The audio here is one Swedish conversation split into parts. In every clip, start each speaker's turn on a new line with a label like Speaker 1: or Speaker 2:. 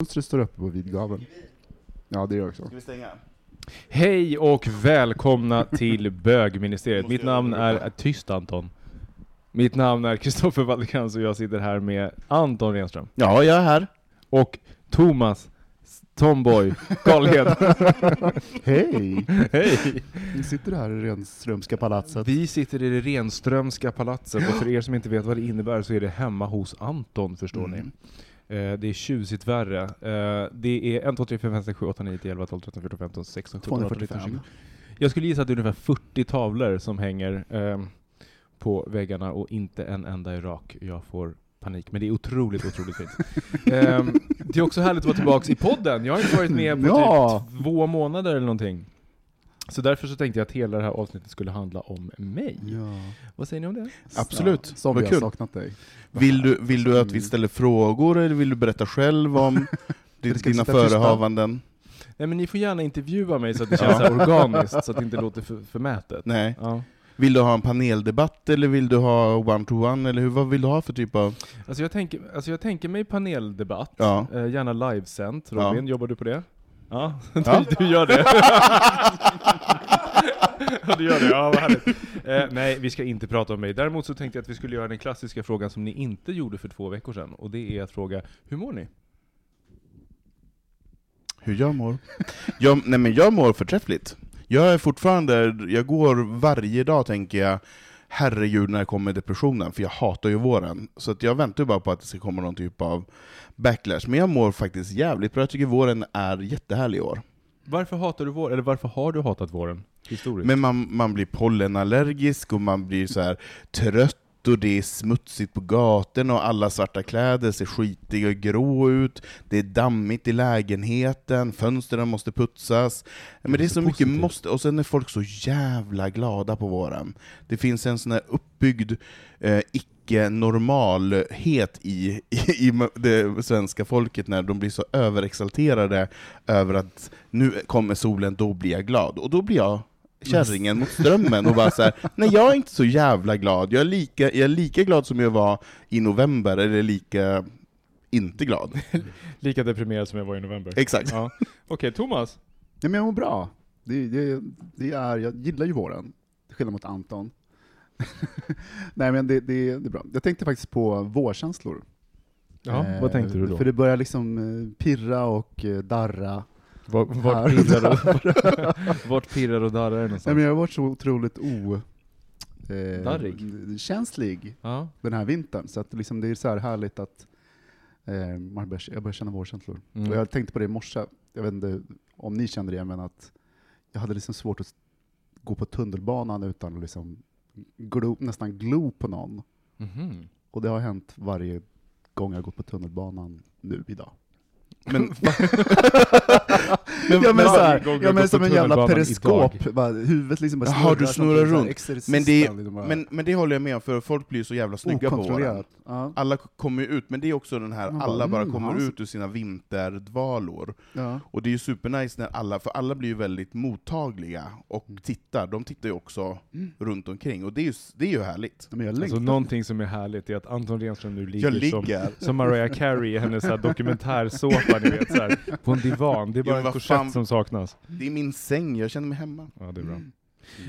Speaker 1: Fönstret står uppe på vid gavel. Ja, det gör jag också. Ska vi stänga?
Speaker 2: Hej och välkomna till bögministeriet. Mitt namn är... Äh, tyst Anton. Mitt namn är Kristoffer Wallercrantz och jag sitter här med Anton Renström.
Speaker 3: Ja, jag är här.
Speaker 2: Och Thomas Tomboy Karlhed.
Speaker 4: Hej! Hej! Vi sitter här i Renströmska palatset.
Speaker 2: Vi sitter i det Renströmska palatset och för er som inte vet vad det innebär så är det hemma hos Anton, förstår ni. Mm. Eh, det är tjusigt värre. Eh, det är 1, 2, 3, 4, 5, 6, 7, 8, 9, 10, 11, 12, 13, 14, 15, 16, 17, 18, 19, 20. Jag skulle gissa att det är ungefär 40 tavlor som hänger ehm, på väggarna och inte en enda är rak. Jag får panik, men det är otroligt, otroligt fint. Ehm, det är också härligt att vara tillbaka i podden. Jag har inte varit med på ja. typ två månader eller någonting. Så därför så tänkte jag att hela det här avsnittet skulle handla om mig. Ja. Vad säger ni om det?
Speaker 3: Absolut,
Speaker 4: ja, Som vi har kul. saknat dig.
Speaker 3: Vill du, vill du att vi mm. ställer frågor, eller vill du berätta själv om dina förehavanden?
Speaker 2: Nej, men ni får gärna intervjua mig så att det känns ja. organiskt, så att det inte låter för, förmätet.
Speaker 3: Nej. Ja. Vill du ha en paneldebatt, eller vill du ha one-to-one, one, eller hur, vad vill du ha för typ
Speaker 2: av... Alltså jag tänker, alltså jag tänker mig paneldebatt, ja. eh, gärna livesänt. Robin, ja. jobbar du på det? Ja, du, ja. du gör det. du gör det, ja vad härligt. Eh, nej, vi ska inte prata om mig. Däremot så tänkte jag att vi skulle göra den klassiska frågan som ni inte gjorde för två veckor sedan. Och det är att fråga, hur mår ni?
Speaker 3: Hur jag mår? jag, nej men jag mår förträffligt. Jag är fortfarande, jag går varje dag tänker jag, herregud när kommer depressionen, för jag hatar ju våren. Så att jag väntar bara på att det ska komma någon typ av backlash. Men jag mår faktiskt jävligt bra. Jag tycker våren är jättehärlig i år.
Speaker 2: Varför hatar du våren? Eller varför har du hatat våren? Historiskt?
Speaker 3: Men man, man blir pollenallergisk och man blir så här trött och det är smutsigt på gatorna och alla svarta kläder ser skitiga och grå ut. Det är dammigt i lägenheten, fönstren måste putsas. Men det är så mycket måste, och sen är folk så jävla glada på våren. Det finns en sån här uppbyggd eh, normalhet i, i, i, det svenska folket när de blir så överexalterade över att nu kommer solen, då blir jag glad. Och då blir jag kärringen mot strömmen och bara såhär, nej jag är inte så jävla glad, jag är lika, jag är lika glad som jag var i november, eller lika inte glad.
Speaker 2: lika deprimerad som jag var i november.
Speaker 3: Exakt.
Speaker 2: Ja. Okej, okay, Thomas?
Speaker 4: Nej men jag mår bra. Det, det, det, är, jag gillar ju våren, till skillnad mot Anton. nej men det, det, det är bra. Jag tänkte faktiskt på vårkänslor.
Speaker 2: Ja, eh, vad tänkte du då?
Speaker 4: För det börjar liksom eh, pirra och eh, darra vart, pirrar
Speaker 2: och, vart pirrar och darrar det någonstans? Nej,
Speaker 4: men jag har varit så otroligt o... Eh,
Speaker 2: Darrig?
Speaker 4: Känslig ja. den här vintern, så att liksom det är så här härligt att eh, man bör, jag börjar känna vårkänslor. Mm. Och jag tänkte på det i morse, jag vet inte om ni kände det, men att jag hade liksom svårt att gå på tunnelbanan utan att liksom glo, nästan glo på någon. Mm. Och det har hänt varje gång jag gått på tunnelbanan nu idag. Men men, ja, men, så här, ja, men som en jävla periskop, huvudet liksom bara snurrar, Jaha,
Speaker 3: du snurrar runt. Men det, liksom men, men det håller jag med om, för folk blir så jävla snygga på varandra. Ja. Alla kommer ju ut, men det är också den här, alla bara mm, kommer ut ur sina vinterdvalor. Ja. Och det är ju supernice när alla, för alla blir ju väldigt mottagliga och mm. tittar, de tittar ju också mm. runt omkring, och det är ju, det är ju härligt.
Speaker 2: Men jag alltså, någonting som är härligt är att Anton Renström nu ligger, ligger. Som, som Mariah Carey i hennes dokumentärsåpa, ni vet, så här, på en divan. Det är bara jo, fan, som saknas.
Speaker 3: Det är min säng, jag känner mig hemma.
Speaker 2: Ja, det är bra. Mm.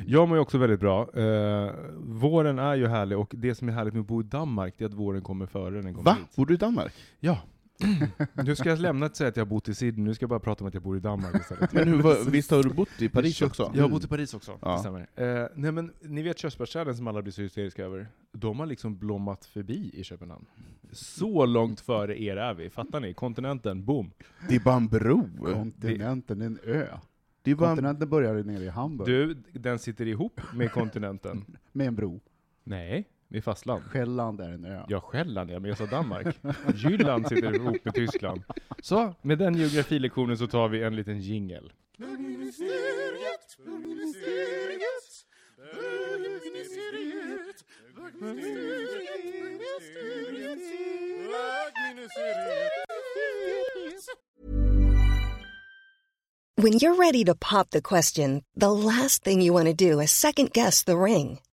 Speaker 2: Jag mår ju också väldigt bra. Eh, våren är ju härlig, och det som är härligt med att bo i Danmark, det är att våren kommer före den kommer Va? Hit.
Speaker 3: Bor du i Danmark?
Speaker 2: Ja. Mm. nu ska jag lämna att säga att jag har bott i Sydney, nu ska jag bara prata om att jag bor i Danmark istället.
Speaker 3: men hur, visst har du bott i Paris också? Jag
Speaker 2: har mm. bott i Paris också, ja. det stämmer. Eh, nej men, ni vet körsbärsträden som alla blir så hysteriska över? De har liksom blommat förbi i Köpenhamn. Så långt före er är vi, fattar ni? Kontinenten, boom!
Speaker 3: Det är bara en bro!
Speaker 4: Kontinenten, det är en ö. Det är bara... Kontinenten börjar nere i Hamburg.
Speaker 2: Du, den sitter ihop med kontinenten.
Speaker 4: med en bro?
Speaker 2: Nej. Det är fastland. Själland
Speaker 4: är en ö.
Speaker 2: Ja, Själland ja, men jag sa Danmark. Jylland sitter ihop med Tyskland. Så, med den geografilektionen så tar vi en liten jingel.
Speaker 5: When you're ready to pop the question, the last thing you want to do is second guess the ring.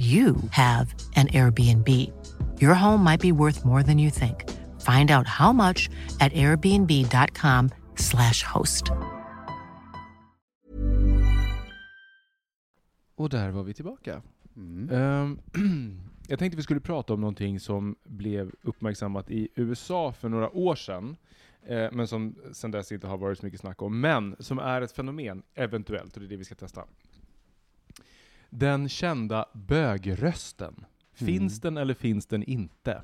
Speaker 6: you have an Airbnb. Your home might be worth more than you think. Find out how much at airbnb.com slash host. Och
Speaker 2: där var vi tillbaka. Mm. Um, jag tänkte vi skulle prata om någonting som blev uppmärksammat i USA för några år sedan, eh, men som sedan dess inte har varit så mycket snack om, men som är ett fenomen, eventuellt, och det är det vi ska testa. Den kända bögrösten. Mm. Finns mm. den eller finns den inte?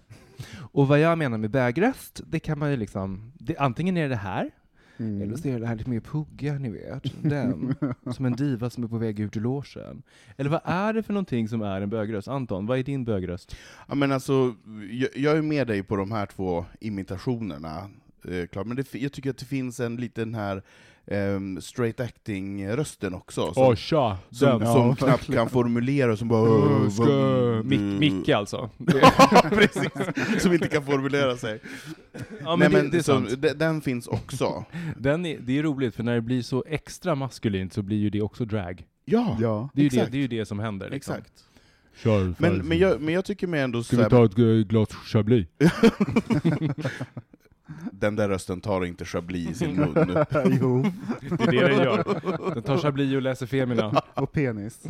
Speaker 2: Och vad jag menar med bögröst, det kan man ju liksom, det, antingen är det här, Mm. Eller så är det här lite mer pugga, ni vet. Den. som en diva som är på väg ut ur låsen. Eller vad är det för någonting som är en bögröst? Anton, vad är din bögröst?
Speaker 3: Ja, men alltså, jag, jag är med dig på de här två imitationerna, eh, klart. men det, jag tycker att det finns en liten här um, straight acting-rösten också.
Speaker 2: Som, oh, tja,
Speaker 3: som, den, som, ja, knappt kan formulera, som bara... Uh, ska,
Speaker 2: uh, Mic mm. Micke alltså?
Speaker 3: precis, som inte kan formulera sig. Ja, men Nej, det, men, det som, den finns också.
Speaker 2: den är, det är roligt, för när det blir så extra maskulint så blir ju det också drag.
Speaker 3: Ja, ja
Speaker 2: det, är exakt. Det, det är ju det som händer.
Speaker 3: Liksom. Exakt. men, men, jag, men jag tycker mig ändå...
Speaker 4: Ska vi ta ett eh, glas chablis?
Speaker 3: den där rösten tar inte Chablis i sin mun. jo.
Speaker 2: Det är det den gör. Den tar Chablis och läser Femina.
Speaker 4: Och penis.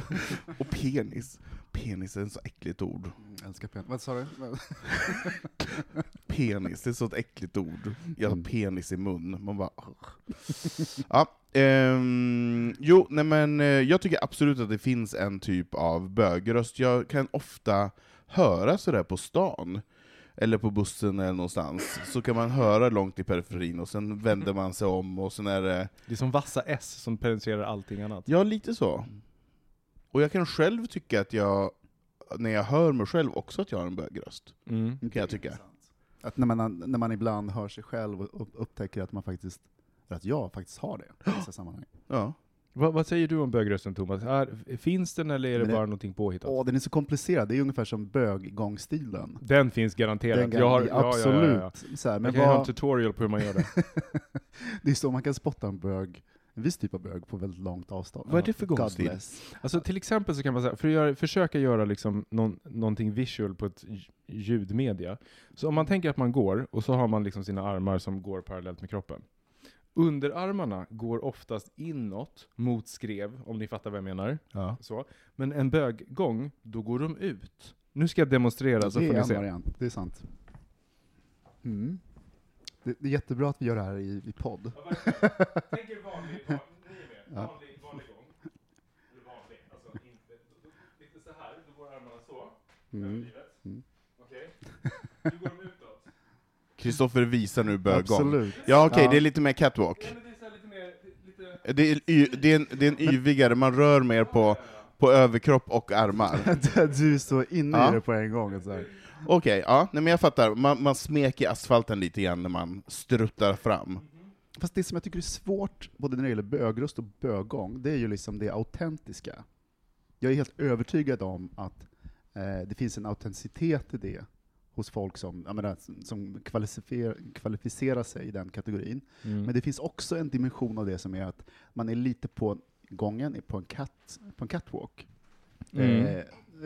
Speaker 3: och penis. Penis är ett så äckligt ord.
Speaker 2: Jag älskar penis. Vad sa du?
Speaker 3: penis, det är ett sånt äckligt ord. Jag har mm. penis i mun. Man bara... ja, ehm, jo, nej men eh, jag tycker absolut att det finns en typ av bögröst. Jag kan ofta höra sådär på stan eller på bussen eller någonstans, så kan man höra långt i periferin, och sen vänder man sig om, och sen är det...
Speaker 2: Det är som vassa S som penetrerar allting annat.
Speaker 3: Ja, lite så. Och jag kan själv tycka att jag, när jag hör mig själv också, att jag har en bögröst. Mm. Kan jag tycka.
Speaker 4: Att när man, när man ibland hör sig själv och upptäcker att man faktiskt, att jag faktiskt har det i vissa sammanhang.
Speaker 2: Ja. Va, vad säger du om bögrösten Thomas? Är, finns den eller är det, det bara någonting påhittat?
Speaker 4: Åh, den är så komplicerad. Det är ungefär som böggångstilen.
Speaker 2: Den finns garanterat. Den
Speaker 4: jag har, ja, absolut.
Speaker 2: Ja, ja, ja. Så här, men jag kan vad... ha en tutorial på hur man gör det.
Speaker 4: det är så man kan spotta en bög en viss typ av bög på väldigt långt avstånd.
Speaker 2: Vad är det för gångstil? Alltså, till exempel så kan man säga, för att göra, försöka göra liksom någon, någonting visual på ett ljudmedia. Så om man tänker att man går, och så har man liksom sina armar som går parallellt med kroppen. Underarmarna går oftast inåt mot skrev, om ni fattar vad jag menar. Ja. Så. Men en böggång, då går de ut. Nu ska jag demonstrera så får ni se. Det är en
Speaker 4: det är sant. Mm. Det, det, är jättebra att vi gör det här i, i
Speaker 2: podd. Tänk er vanlig, vanlig, ni är med, vanlig, vanlig gång. Eller vanlig, alltså inte, lite så här, då går armarna så, mm. över livet. Mm. Okej? Okay.
Speaker 3: Kristoffer visar nu böggång. Ja okej, okay, ja. det är lite mer catwalk. Det är, y, det är en, det är en yvigare, man rör mer på, på överkropp och armar.
Speaker 4: du står inne ja. i
Speaker 3: det
Speaker 4: på en gång. Okej,
Speaker 3: okay, ja, nej, men jag fattar. Man, man smeker asfalten lite grann när man struttar fram. Mm.
Speaker 4: Fast det som jag tycker är svårt, både när det gäller bögröst och bögång, det är ju liksom det autentiska. Jag är helt övertygad om att eh, det finns en autenticitet i det, hos folk som, menar, som kvalificerar, kvalificerar sig i den kategorin. Mm. Men det finns också en dimension av det som är att man är lite på gången, på en, cat, på en catwalk. Mm. Eh,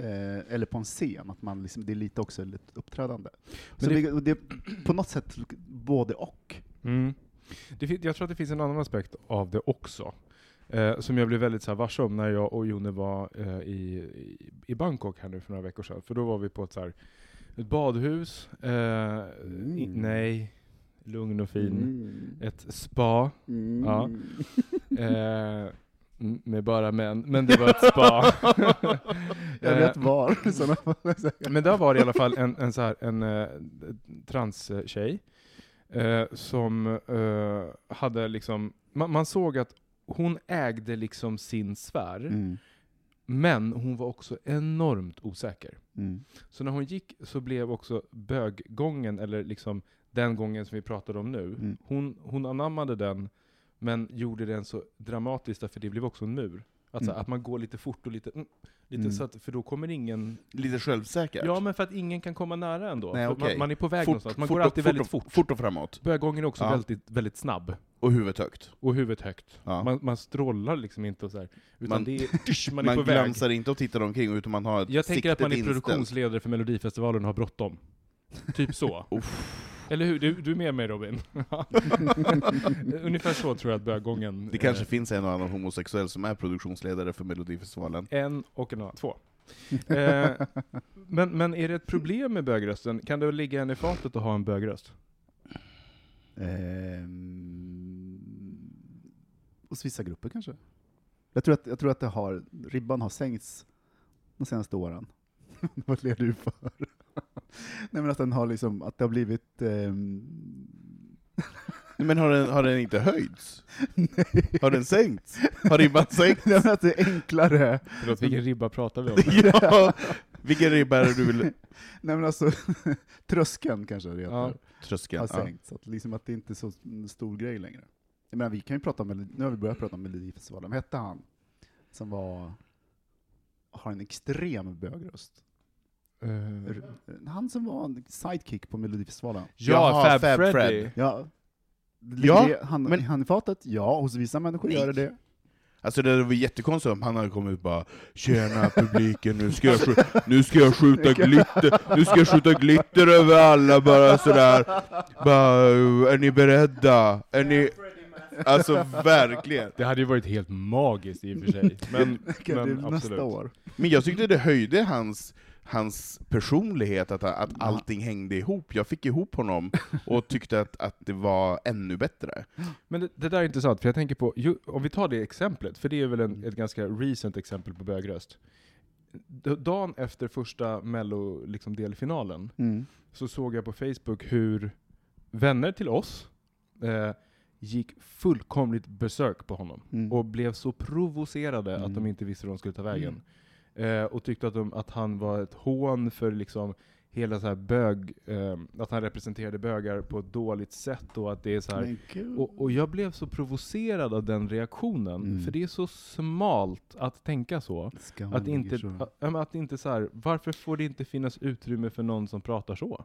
Speaker 4: eh, eller på en scen, att man liksom, det är lite också lite uppträdande. Men Så det, det, är på något sätt både och. Mm.
Speaker 2: Det, jag tror att det finns en annan aspekt av det också. Eh, som jag blev väldigt så här, varse om när jag och Jone var eh, i, i Bangkok här nu för några veckor sedan. För då var vi på ett så här, ett badhus? Eh, mm. i, nej. Lugn och fin. Mm. Ett spa? Mm. Ja. Eh, mm, med bara män, men det var ett spa.
Speaker 4: Eh, jag vet
Speaker 2: var. men
Speaker 4: där
Speaker 2: var det i alla fall en, en, så en eh, transtjej uh, som uh, hade liksom, man, man, såg att hon ägde liksom sin sfär. Mm. Men hon var också enormt osäker. Mm. Så när hon gick så blev också böggången, eller liksom den gången som vi pratade om nu, mm. hon, hon anammade den, men gjorde den så dramatiskt, för det blev också en mur. Att, så, mm. att man går lite fort och lite, mm, lite mm. så att, för då kommer ingen...
Speaker 3: Lite självsäkert?
Speaker 2: Ja, men för att ingen kan komma nära ändå. Nej, okay. man, man, är på väg fort, någonstans, man går alltid och, väldigt fort.
Speaker 3: Fort och framåt?
Speaker 2: Bögången är också ja. väldigt, väldigt snabb.
Speaker 3: Och huvudet högt?
Speaker 2: Och huvudet högt. Ja. Man, man strålar liksom inte och så här, utan man, det
Speaker 3: är, man är på väg. Man glänsar inte och tittar omkring, utan man har
Speaker 2: Jag tänker att man är produktionsledare för Melodifestivalen och har bråttom. Typ så. Eller hur? Du, du är med mig Robin? Ungefär så tror jag att böggången...
Speaker 3: Det kanske eh, finns en och annan homosexuell som är produktionsledare för Melodifestivalen.
Speaker 2: En och en annan, två. eh, men, men är det ett problem med bögrösten? Kan det ligga en i fatet att ha en bögröst?
Speaker 4: Eh, hos vissa grupper kanske? Jag tror att, jag tror att det har, ribban har sänkts de senaste åren. Vad ler du för? Nej men att den har liksom, att det har blivit... ehm,
Speaker 3: Men har den, har den inte höjts? Nej. Har den sänkts?
Speaker 2: Har ribban
Speaker 4: sänkts? Nej, men att det är enklare.
Speaker 2: Förlåt, vilken ribba pratar vi om? Ja. Vilken ribba är det du vill...
Speaker 4: Nej men alltså, tröskeln kanske det heter,
Speaker 2: Tröskeln? har
Speaker 4: Ja. sänkts. Att liksom att det inte är så stor grej längre. Jag menar, vi kan ju prata om, nu har vi börjat prata om Melodifestivalen, vad hette han? Som var, har en extrem bögröst. Uh, han som var sidekick på Melodifestivalen.
Speaker 2: Ja, Jaha, Fab, Fab Freddy. Fred. Ja.
Speaker 4: ja han, men... han i fatet? Ja, hos vissa människor Nej. gör det det.
Speaker 3: Alltså det var jättekonstigt om han hade kommit ut bara ”Tjena publiken, nu ska jag, skjuta, nu ska jag skjuta glitter, nu ska jag skjuta glitter över alla” bara sådär. Bara, är ni beredda? Är ni... Alltså verkligen!
Speaker 2: Det hade ju varit helt magiskt i och för sig. Men, men nästa År.
Speaker 3: Men jag tyckte det höjde hans hans personlighet, att, att allting hängde ihop. Jag fick ihop honom och tyckte att, att det var ännu bättre.
Speaker 2: Men det, det där är intressant, för jag tänker på, ju, om vi tar det exemplet, för det är väl en, mm. ett ganska recent exempel på bögröst. Dagen efter första mello-delfinalen liksom, mm. så såg jag på Facebook hur vänner till oss eh, gick fullkomligt besök på honom mm. och blev så provocerade mm. att de mm. inte visste hur de skulle ta vägen. Mm. Eh, och tyckte att, de, att, han var ett hån för liksom hela så här bög, eh, att han representerade bögar på ett dåligt sätt. Och, att det är så här, och, och, jag blev så provocerad av den reaktionen, mm. för det är så smalt att tänka så. att inte, så. Att, att inte så här, varför får det inte finnas utrymme för någon som pratar så?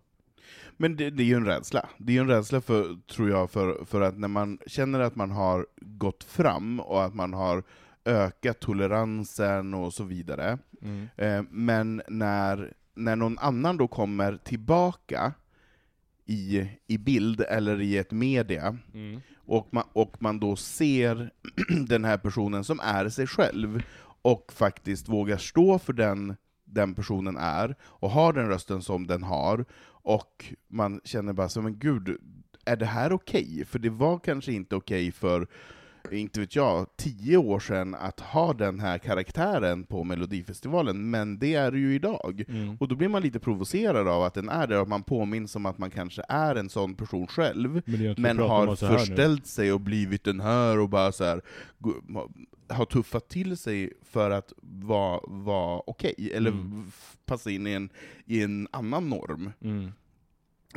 Speaker 3: Men det, det, är ju en rädsla. Det är ju en rädsla, för, tror jag, för, för att när man känner att man har gått fram och att man har öka toleransen och så vidare. Mm. Eh, men när, när någon annan då kommer tillbaka i, i bild eller i ett media, mm. och, man, och man då ser den här personen som är sig själv, och faktiskt vågar stå för den den personen är, och har den rösten som den har, och man känner bara så, men gud, är det här okej? Okay? För det var kanske inte okej okay för inte vet jag, tio år sedan att ha den här karaktären på Melodifestivalen, men det är det ju idag. Mm. Och då blir man lite provocerad av att den är det, och man påminns om att man kanske är en sån person själv, men, men har förställt sig och blivit den här och bara så här, har tuffat till sig för att vara var okej, okay, eller mm. passa in i en, i en annan norm. Mm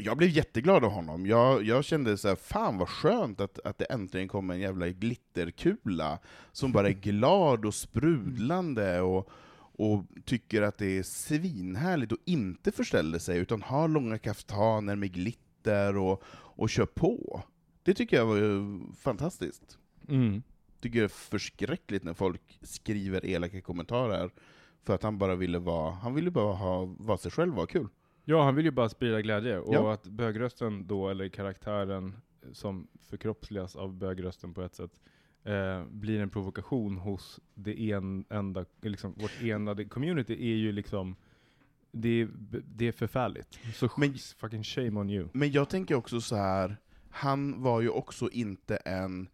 Speaker 3: jag blev jätteglad av honom. Jag, jag kände så här, fan vad skönt att, att det äntligen kom en jävla glitterkula som bara är glad och sprudlande och, och tycker att det är svinhärligt och inte förställer sig, utan har långa kaftaner med glitter och, och kör på. Det tycker jag var fantastiskt. Mm. Tycker det är förskräckligt när folk skriver elaka kommentarer för att han bara ville vara, han ville bara ha, vara sig själv och vara kul.
Speaker 2: Ja, han vill ju bara sprida glädje. Och ja. att bögrösten då, eller karaktären som förkroppsligas av bögrösten på ett sätt, eh, blir en provokation hos det en, enda, liksom, vårt enade community är ju liksom det är, det är förfärligt. Så men, fucking shame on you.
Speaker 3: Men jag tänker också så här han var ju också inte en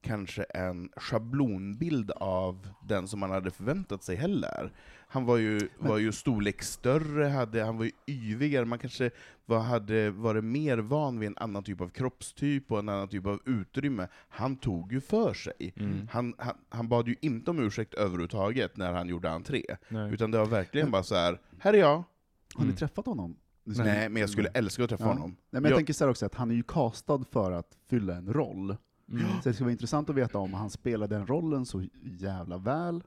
Speaker 3: kanske en schablonbild av den som man hade förväntat sig heller han var ju, var ju storleksstörre, hade, han var ju yvigare, man kanske var, hade varit mer van vid en annan typ av kroppstyp och en annan typ av utrymme. Han tog ju för sig. Mm. Han, han, han, bad ju inte om ursäkt överhuvudtaget när han gjorde entré. Nej. Utan det var verkligen bara så här, här är jag.
Speaker 4: Har ni mm. träffat honom?
Speaker 3: Nej, Nej,
Speaker 4: men jag
Speaker 3: skulle mm. älska att träffa ja. honom. Nej,
Speaker 4: men jag, jag tänker så här också, att han är ju castad för att fylla en roll. Mm. Så det skulle vara intressant att veta om han spelade den rollen så jävla väl,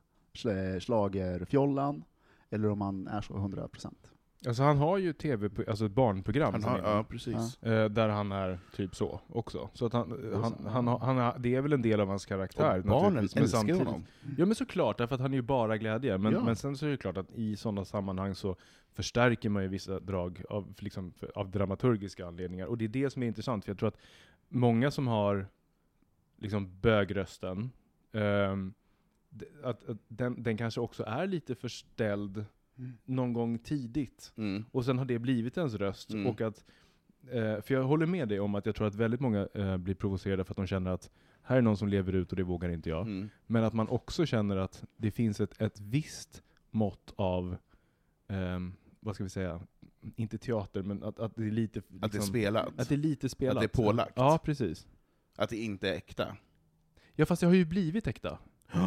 Speaker 4: Schlagerfjollan, eller om han är så 100%.
Speaker 2: Alltså han har ju TV, alltså ett barnprogram. Han har,
Speaker 3: ja, precis. Ja.
Speaker 2: Eh, där han är typ så också. Så att han, eh, han, han, han, han det är väl en del av hans karaktär. Och
Speaker 3: barnen men älskar samtidigt. honom.
Speaker 2: Mm. Ja men såklart, därför att han är ju bara glädje. Men, ja. men sen så är det klart att i sådana sammanhang så förstärker man ju vissa drag av, liksom, av dramaturgiska anledningar. Och det är det som är intressant, för jag tror att många som har liksom bögrösten, um, att, att den, den, kanske också är lite förställd mm. någon gång tidigt. Mm. Och sen har det blivit ens röst. Mm. Och att, eh, för jag håller med dig om att jag tror att väldigt många eh, blir provocerade för att de känner att här är någon som lever ut och det vågar inte jag. Mm. Men att man också känner att det finns ett, ett visst mått av, eh, vad ska vi säga, inte teater, men att, att det är lite... Liksom,
Speaker 3: att det är liksom, spelat?
Speaker 2: Att det är lite spelat.
Speaker 3: Att det är pålagt?
Speaker 2: Ja, precis.
Speaker 3: Att det inte är äkta?
Speaker 2: Ja, fast det har ju blivit äkta.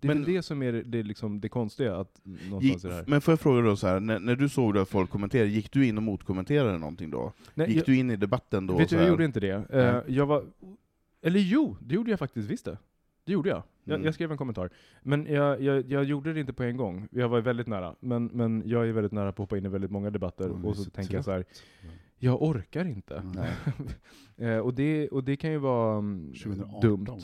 Speaker 2: Det är men, det som är det, liksom det konstiga. Att gick,
Speaker 3: det här. Men får jag fråga då, så här, när, när, du såg att folk kommenterade, gick du in och motkommenterade någonting då? Nej, gick jag, du in i debatten då?
Speaker 2: Vet du, jag gjorde inte det. Mm. jag var, eller jo, det gjorde jag faktiskt visst det. Det gjorde jag. Jag, mm. jag skrev en kommentar. Men jag, jag, jag, gjorde det inte på en gång. Jag var väldigt nära. Men, men jag är väldigt nära på att hoppa in i väldigt många debatter, mm, och så, så tänker jag så här, jag orkar inte. Eh, och, det, och det kan ju vara 2018. Mm, dumt.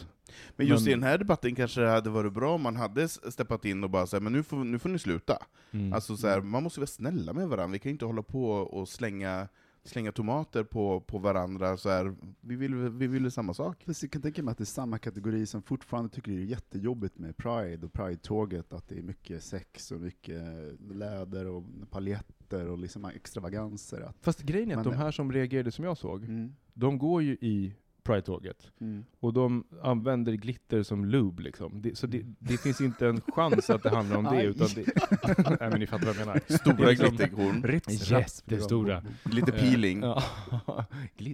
Speaker 3: Men just men... i den här debatten kanske det hade varit bra om man hade steppat in och bara såhär, men nu får, nu får ni sluta. Mm. Alltså så man måste vara snälla med varandra, vi kan inte hålla på och slänga slänga tomater på, på varandra, så vi vill vi vill samma sak.
Speaker 4: Fast jag kan tänka mig att det är samma kategori som fortfarande tycker det är jättejobbigt med Pride och Pride-tåget, att det är mycket sex och mycket läder och paljetter och liksom extravaganser.
Speaker 2: Fast grejen är att de här som reagerade som jag såg, mm. de går ju i Pride-tåget. Mm. Och de använder glitter som lube liksom. Det, så det, mm. det, finns inte en chans att det handlar om det, utan det... nej men ni fattar vad jag menar.
Speaker 3: Stora liksom- glitterkorn.
Speaker 2: Jättestora.
Speaker 3: yes, Lite eh, peeling.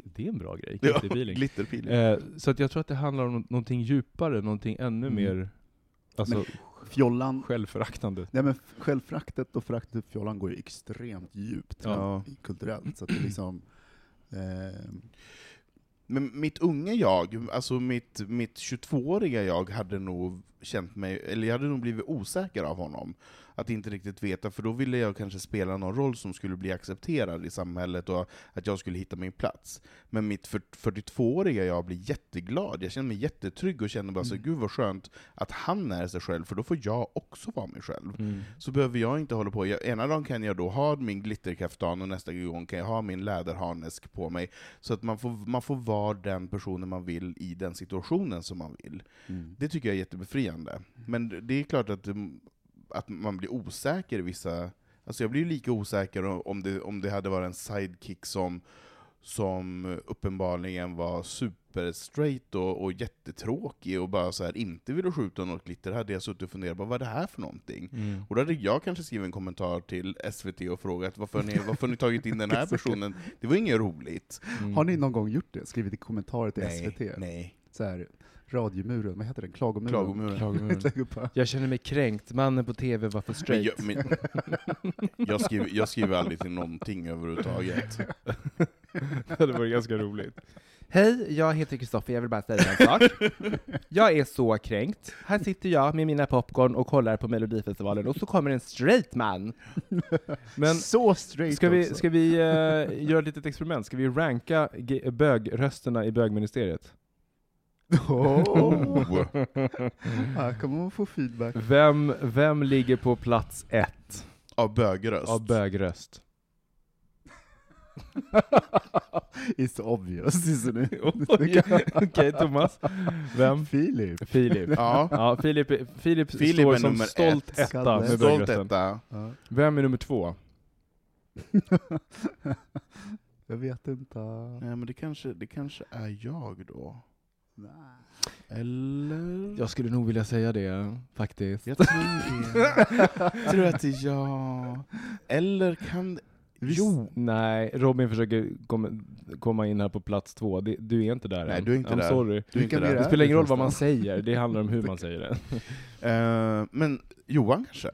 Speaker 2: det är en bra grej, glitterpeeling. Ja, glitterpeeling. Eh, så att jag tror att det handlar om någonting djupare, någonting ännu mm. mer
Speaker 4: Alltså, men fjollan,
Speaker 2: självföraktande. Nej, men
Speaker 4: självföraktet och föraktet för fjollan går ju extremt djupt ja. Eh, kulturellt. Så det liksom,
Speaker 3: eh, men mitt unga jag, alltså mitt, mitt 22-åriga jag, hade nog känt mig, eller jag hade nog blivit osäker av honom att inte riktigt veta, för då ville jag kanske spela någon roll som skulle bli accepterad i samhället och att jag skulle hitta min plats. Men mitt 42-åriga jag blir jätteglad, jag känner mig jättetrygg och känner bara mm. så gud vad skönt att han är sig själv, för då får jag också vara mig själv. Mm. Så behöver jag inte hålla på, jag, ena dagen kan jag då ha min glitterkaftan och nästa gång kan jag ha min läderharnesk på mig. Så att man får, man får vara den personen man vill i den situationen som man vill. Mm. Det tycker jag är jättebefriande. Men det är klart att mm, att man blir osäker i vissa... Alltså jag blir ju lika osäker om det, om det hade varit en sidekick som, som uppenbarligen var superstraight och, och jättetråkig och bara så här inte ville skjuta något glitter, hade jag suttit och funderat på vad är det här för någonting? Mm. Och då hade jag kanske skrivit en kommentar till SVT och frågat varför ni, varför ni tagit in den här personen? Det var inget roligt.
Speaker 4: Mm. Har ni någon gång gjort det? Skrivit kommentarer till
Speaker 3: nej,
Speaker 4: SVT?
Speaker 3: Nej.
Speaker 4: Så här, radiomuren, vad heter den?
Speaker 3: Klagomuren? Klagomuren. Klagomuren.
Speaker 2: jag känner mig kränkt, mannen på TV var för straight. Men jag,
Speaker 3: men, jag, skriver, jag skriver aldrig till någonting överhuvudtaget.
Speaker 2: det hade varit ganska roligt. Hej, jag heter Kristoffer, jag vill bara säga en sak. Jag är så kränkt. Här sitter jag med mina popcorn och kollar på Melodifestivalen, och så kommer en straight man. Men så straight Ska vi, också. ska vi uh, göra ett litet experiment? Ska vi ranka bögrösterna i bögministeriet? Oh.
Speaker 4: Här kommer man få feedback.
Speaker 2: Vem, vem ligger på plats ett?
Speaker 3: Av bögröst.
Speaker 2: Av bögröst.
Speaker 4: It's obvious, isn't
Speaker 2: it? Okej, Thomas. Vem?
Speaker 4: Filip.
Speaker 2: Filip. Ja. ja Filip, Filip, Filip står som stolt ett. etta med stolt etta. Vem är nummer två?
Speaker 4: jag vet inte.
Speaker 3: Nej, men det kanske, det kanske är jag då. Eller?
Speaker 2: Jag skulle nog vilja säga det, faktiskt.
Speaker 3: Jag tror det. tror att ja... Eller kan... Visst.
Speaker 2: Jo! Nej, Robin försöker komma in här på plats två. Du är inte där
Speaker 3: Nej, än. du är inte I'm där.
Speaker 2: sorry. Du är inte där. Det spelar ingen roll vad man säger, det handlar om hur man säger det.
Speaker 3: Uh, men Johan kanske?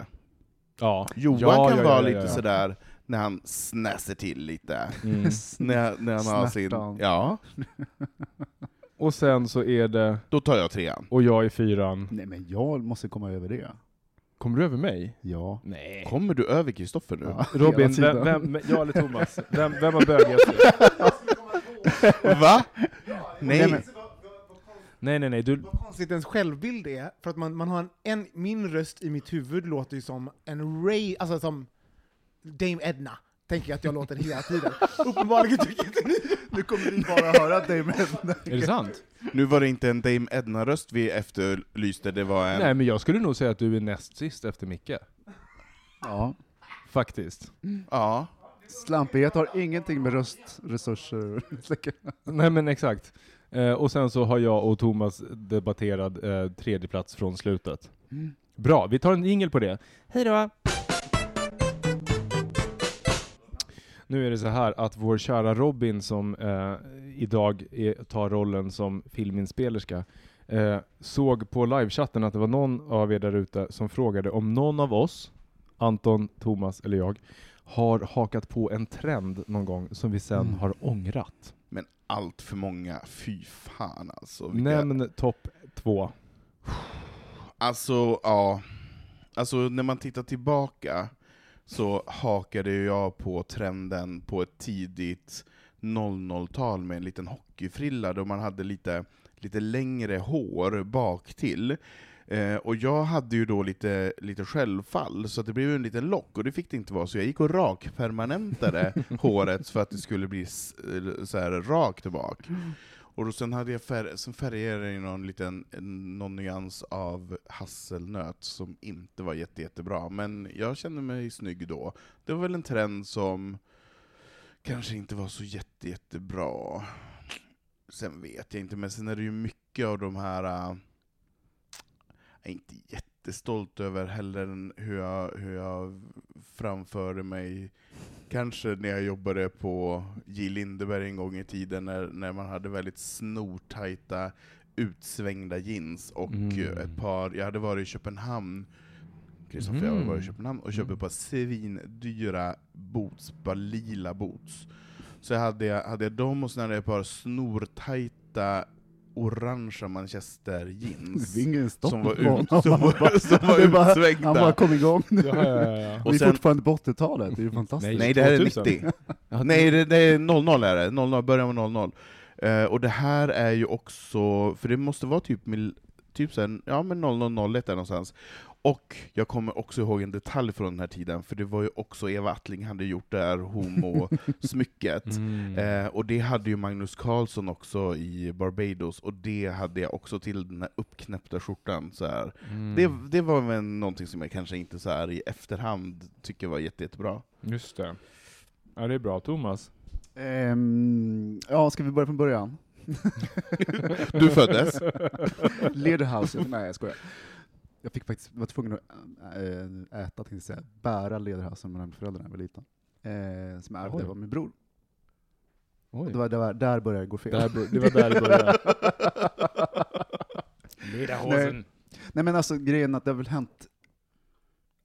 Speaker 3: Ja. Johan ja, kan ja, vara ja, lite sådär, när han snäser till lite. Mm. när, när han har sin... Ja
Speaker 2: och sen så är det...
Speaker 3: Då tar jag trean.
Speaker 2: Och jag är fyran.
Speaker 4: Nej men jag måste komma över det.
Speaker 2: Kommer du över mig?
Speaker 4: Ja.
Speaker 3: Nej. Kommer du över Kristoffer nu? Ja,
Speaker 2: Robin, vem, vem, jag eller Thomas, vem, vem har bögigast?
Speaker 3: Va? Nej.
Speaker 2: Nej, nej, nej. Du... Vad
Speaker 4: konstigt ens självbild är, för att man, man har en, en, min röst i mitt huvud låter ju som en Ray, alltså som Dame Edna, tänker jag att jag låter hela tiden. Uppenbarligen tycker inte ni nu kommer vi bara höra Dame Edna. Är
Speaker 2: det sant?
Speaker 3: Nu var det inte en Dame Edna-röst vi efterlyste, det var en...
Speaker 2: Nej, men jag skulle nog säga att du är näst sist efter Micke.
Speaker 4: Ja.
Speaker 2: Faktiskt.
Speaker 4: Ja. Slampighet har ingenting med röstresurser
Speaker 2: Nej men exakt. Eh, och sen så har jag och Thomas debatterat eh, tredje plats från slutet. Mm. Bra, vi tar en jingel på det. Hej då! Nu är det så här att vår kära Robin som eh, idag är, tar rollen som filminspelerska eh, såg på livechatten att det var någon av er där ute som frågade om någon av oss, Anton, Thomas eller jag, har hakat på en trend någon gång som vi sen mm. har ångrat.
Speaker 3: Men allt för många, fy fan alltså. Vilka...
Speaker 2: Nämn topp två.
Speaker 3: Alltså, ja. Alltså när man tittar tillbaka, så hakade jag på trenden på ett tidigt 00-tal med en liten hockeyfrilla, då man hade lite, lite längre hår bak till. Eh, och jag hade ju då lite, lite självfall, så det blev en liten lock, och det fick det inte vara, så jag gick och rakpermanentade håret för att det skulle bli eh, så här rakt bak. Och då sen, hade jag fär sen färgade jag i någon liten någon nyans av hasselnöt som inte var jätte, jättebra, men jag kände mig snygg då. Det var väl en trend som kanske inte var så jätte, jättebra. Sen vet jag inte, men sen är det ju mycket av de här, äh, inte jätte inte stolt över heller än hur jag, hur jag framförde mig, kanske när jag jobbade på J. Lindeberg en gång i tiden, när, när man hade väldigt snortajta, utsvängda jeans, och mm. ett par, jag hade varit i Köpenhamn, Kristoffer mm. jag varit i mm. Köpenhamn, och köpt mm. ett par svindyra boots, bara lila boots. Så hade jag, hade jag dem och sen hade jag ett par snortajta orangea manchester jeans.
Speaker 4: Det ingen stopp som var, utsvängda. Han bara kom igång nu. Ja, ja, ja. Och Vi är sen, fortfarande på 80-talet, det är ju fantastiskt.
Speaker 3: Nej, det här är 90. nej, det, det, är 00 är det, 00, början med 00. Uh, och det här är ju också, för det måste vara typ, typ sen, ja men 0001 där någonstans. Och jag kommer också ihåg en detalj från den här tiden, för det var ju också Eva Attling hade gjort det här homosmycket. mm. eh, och det hade ju Magnus Carlsson också i Barbados, och det hade jag också till den här uppknäppta skjortan. Så här. Mm. Det, det var väl någonting som jag kanske inte så här i efterhand tycker var jätte, jättebra.
Speaker 2: Just det. Ja, det är bra. Thomas? Um,
Speaker 4: ja, ska vi börja från början?
Speaker 3: du föddes?
Speaker 4: Lederhausen, nej jag skojar jag fick faktiskt, var tvungen att äh, äta, tänkte jag säga, bära lederhösen mellan föräldrarna när jag var liten, eh, som jag ärvde av min bror. Oj. Det var, det var, där började
Speaker 2: det
Speaker 4: gå fel.
Speaker 2: Där, det var där det började.
Speaker 4: Lederhosen. Nej men alltså grejen att det har väl hänt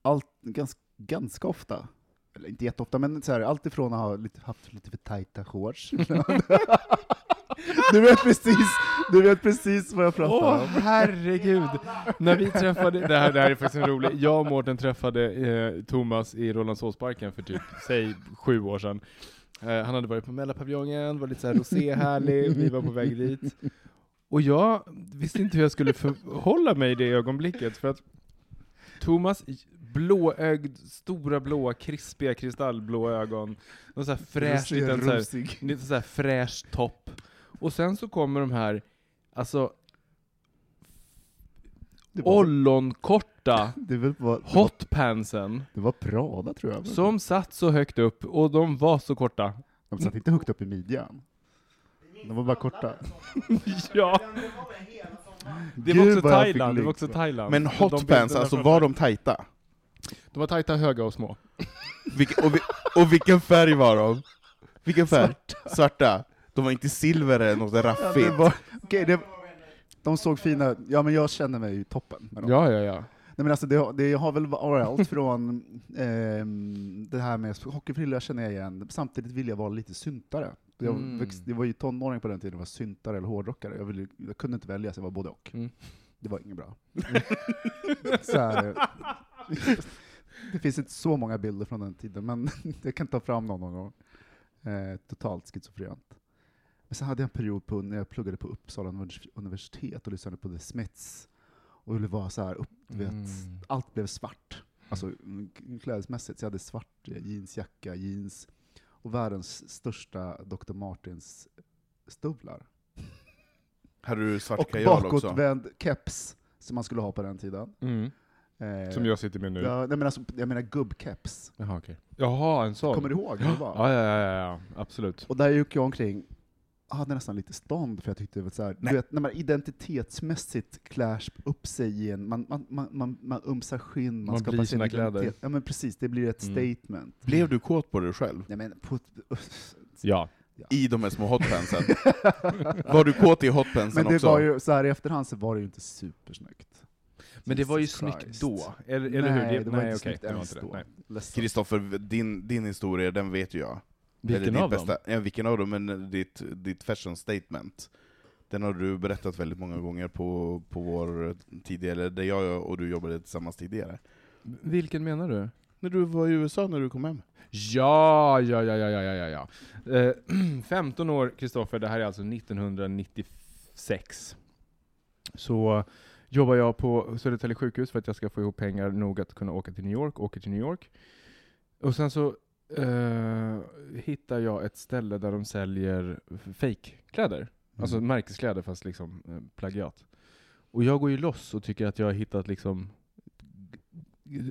Speaker 4: allt, ganska, ganska ofta, eller inte jätteofta, men så här, allt ifrån att ha lite, haft lite för tajta shorts. du vet precis du vet precis vad jag pratar Åh,
Speaker 2: om. herregud! När vi träffade, det här, det här är faktiskt en rolig, jag och Mårten träffade eh, Thomas i Rålambshovsparken för typ, säg sju år sedan. Eh, han hade varit på Mälarpaviljongen, var lite såhär rosé-härlig, vi var på väg dit. Och jag visste inte hur jag skulle förhålla mig i det ögonblicket, för att Thomas blåögd, stora blåa, krispiga kristallblå ögon. Någon så här fräsch, liten, så här, lite så här fräsch topp. Och sen så kommer de här Alltså, ollonkorta hotpantsen.
Speaker 4: Det var Prada tror jag.
Speaker 2: Som satt så högt upp, och de var så korta.
Speaker 4: De satt inte högt upp i midjan. De var bara korta.
Speaker 2: ja. Det var, också Thailand, det var också Thailand.
Speaker 3: Men hotpants, alltså var de tajta?
Speaker 2: De var tajta, höga och små.
Speaker 3: Vilke, och, vi, och vilken färg var de? Vilken färg? Svarta de var inte silver eller något raffigt. Ja,
Speaker 4: okay, de såg fina ut. Ja, men jag känner mig toppen
Speaker 2: med dem. Ja, ja, ja.
Speaker 4: Nej, men alltså det, det har väl varit allt från eh, det här med hockeyfrilla känner jag igen, samtidigt vill jag vara lite syntare. Jag, mm. växt, jag var ju tonåring på den tiden och var syntare eller hårdrockare. Jag, ville, jag kunde inte välja, så jag var både och. Mm. Det var inget bra. här, eh, det finns inte så många bilder från den tiden, men jag kan ta fram någon någon gång. Eh, totalt schizofrent. Men sen hade jag en period på, när jag pluggade på Uppsala universitet och lyssnade på The Smiths. Och det var så här, upp, mm. vet, allt blev svart. Mm. Alltså mm, klädesmässigt. Så jag hade svart eh, jeansjacka, jeans och världens största Dr. Martens-stövlar.
Speaker 3: Hade du svart kajal också? Och bakåtvänd
Speaker 4: keps, som man skulle ha på den tiden. Mm.
Speaker 2: Eh, som jag sitter med nu?
Speaker 4: Ja, nej, men alltså, jag menar gubbkeps. Jaha,
Speaker 2: okay. Jaha,
Speaker 3: en sån?
Speaker 4: Kommer du ihåg Ja,
Speaker 2: ja,
Speaker 3: ja, ja,
Speaker 2: absolut.
Speaker 4: Och där gick jag omkring hade nästan lite stånd, för jag tyckte det var såhär, du vet, när man identitetsmässigt klär upp sig i en, man, man, man, man, man umsar skinn, man, man skapar sin identitet. Ja men precis, det blir ett mm. statement.
Speaker 3: Blev du kåt på dig själv? Nej, men på,
Speaker 2: ja.
Speaker 3: Ja. i de här små hotpensen. var du kåt i hotpensen
Speaker 4: men det
Speaker 3: också? Var
Speaker 4: ju, så här i efterhand så var det ju inte supersnyggt.
Speaker 2: Men Jesus det var ju Christ. snyggt då, eller, eller
Speaker 4: nej, hur? Det, det var inte
Speaker 2: okej, snyggt
Speaker 4: ens då.
Speaker 3: Kristoffer, din, din historia, den vet ju jag.
Speaker 2: Vilken av bästa, dem?
Speaker 3: Ja, vilken av dem, men eh, ditt, ditt fashion statement. Den har du berättat väldigt många gånger på, på vår eh, tidigare, där jag och du jobbade tillsammans tidigare.
Speaker 2: Vilken menar du?
Speaker 3: När du var i USA när du kom hem.
Speaker 2: Ja, ja, ja, ja, ja, ja, ja. Eh, 15 år, Kristoffer, det här är alltså 1996. Så jobbar jag på Södertälje sjukhus för att jag ska få ihop pengar nog att kunna åka till New York, åker till New York. Och sen så uh, hittar jag ett ställe där de säljer fejkkläder. Alltså mm. Alltså märkeskläder fast liksom uh, plagiat. Och jag går ju loss och tycker att jag har hittat liksom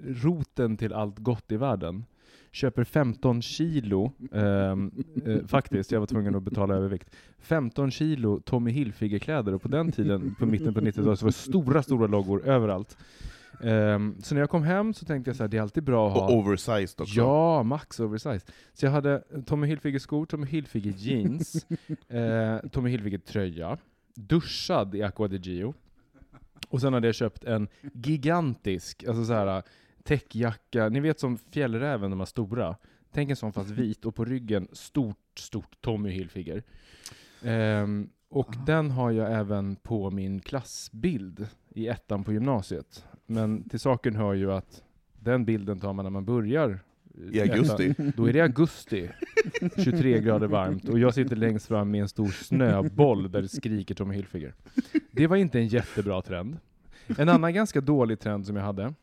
Speaker 2: roten till allt gott i världen. Köper 15 kilo, eh, eh, faktiskt, jag var tvungen att betala övervikt. 15 kilo Tommy Hilfiger-kläder, och på den tiden, på mitten på 90-talet, så var det stora, stora loggor överallt. Um, så när jag kom hem så tänkte jag så här, det är alltid bra
Speaker 3: att ha... Och oversized också.
Speaker 2: Ja, max oversized. Så jag hade Tommy Hilfiger-skor, Tommy Hilfiger jeans, eh, Tommy Hilfiger-tröja, duschad i Aqua di Gio, och sen hade jag köpt en gigantisk, alltså så här täckjacka, ni vet som fjällräven, de här stora. Tänk en sån fast vit, och på ryggen stort, stort Tommy Hilfiger. Um, och Aha. den har jag även på min klassbild i ettan på gymnasiet. Men till saken hör ju att den bilden tar man när man börjar
Speaker 3: eh, i augusti.
Speaker 2: Då är det augusti, 23 grader varmt, och jag sitter längst fram med en stor snöboll där det skriker Tommy Hilfiger. Det var inte en jättebra trend. En annan ganska dålig trend som jag hade,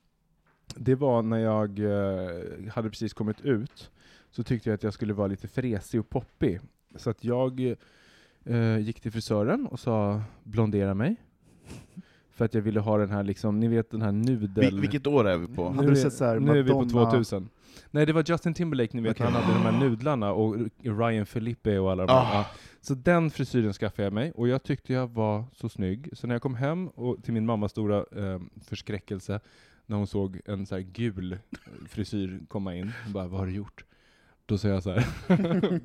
Speaker 2: det var när jag eh, hade precis kommit ut, så tyckte jag att jag skulle vara lite fresig och poppig. Så att jag eh, gick till frisören och sa blondera mig. För att jag ville ha den här, liksom, ni vet den här nudeln Vil
Speaker 3: vilket år är vi på?
Speaker 2: Nu, är, så här, nu är vi på 2000. Nej, det var Justin Timberlake, ni vet, okay. han hade de här nudlarna, och Ryan Philippe och alla de oh. där. Ah. Så den frisyren skaffade jag mig, och jag tyckte jag var så snygg. Så när jag kom hem, och till min mammas stora eh, förskräckelse, när hon såg en så gul frisyr komma in, hon bara ”Vad har du gjort?” Då sa jag så här,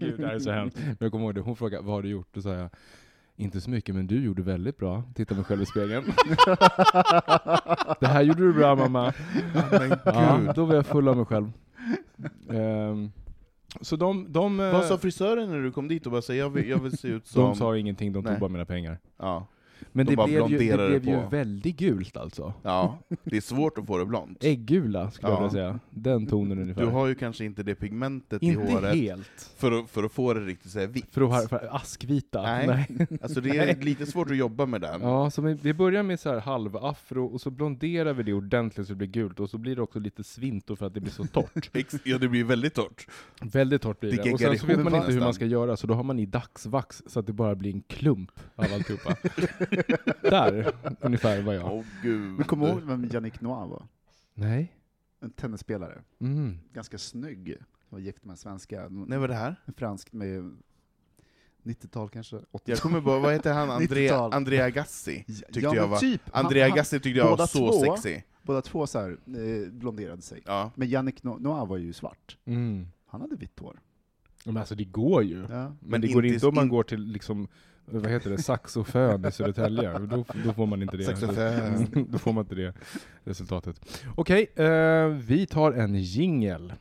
Speaker 2: Gud, det här är så hemskt. Men jag kommer ihåg det, hon frågade ”Vad har du gjort?” Då sa jag inte så mycket, men du gjorde väldigt bra. Titta mig själv i spegeln. det här gjorde du bra mamma. Men ja, då var jag full av mig själv.
Speaker 3: Um, så de, de, Vad sa eh, frisören när du kom dit och bara sa jag vill, jag vill se ut som... De
Speaker 2: sa ingenting, de tog Nej. bara mina pengar. Ja. Men det, blev ju, det blev ju väldigt gult alltså.
Speaker 3: Ja, det är svårt att få det blont.
Speaker 2: Ägggula skulle ja. jag vilja säga. Den tonen ungefär.
Speaker 3: Du har ju kanske inte det pigmentet inte i håret Inte helt. För, att, för att få det riktigt så vitt.
Speaker 2: För att ha
Speaker 3: för
Speaker 2: askvita? Nej.
Speaker 3: Nej. Alltså det är Nej. lite svårt att jobba med den.
Speaker 2: Ja, så vi, börjar med så här halvafro, och så blonderar vi det ordentligt så det blir gult, och så blir det också lite svinto för att det blir så torrt.
Speaker 3: ja, det blir väldigt torrt.
Speaker 2: Väldigt torrt blir det. det. Och sen så vet man inte hur man ska göra, så då har man i dagsvax så att det bara blir en klump av alltihopa. Där, ungefär var jag.
Speaker 3: Oh, Gud.
Speaker 4: Men kommer du ihåg vem Yannick Noir var?
Speaker 2: Nej.
Speaker 4: En tennisspelare. Mm. Ganska snygg. Var gift med en svenska. När
Speaker 2: var det här?
Speaker 4: En fransk med 90-tal kanske?
Speaker 3: 80 Jag kommer bara, vad heter han? Andrea, Andrea Gassi tyckte ja, jag var, typ, Andrea han, Gassi tyckte jag var så sexig.
Speaker 4: Båda två så här, eh, blonderade sig. Ja. Men Yannick Noir var ju svart. Mm. Han hade vitt hår.
Speaker 2: Men alltså det går ju. Ja. Men, men, det går inte om man går till liksom vad heter det, saxofön i Södertälje. Då, då får man inte det. Saxofön. Då får man inte det resultatet. Okej, eh, vi tar en jingel.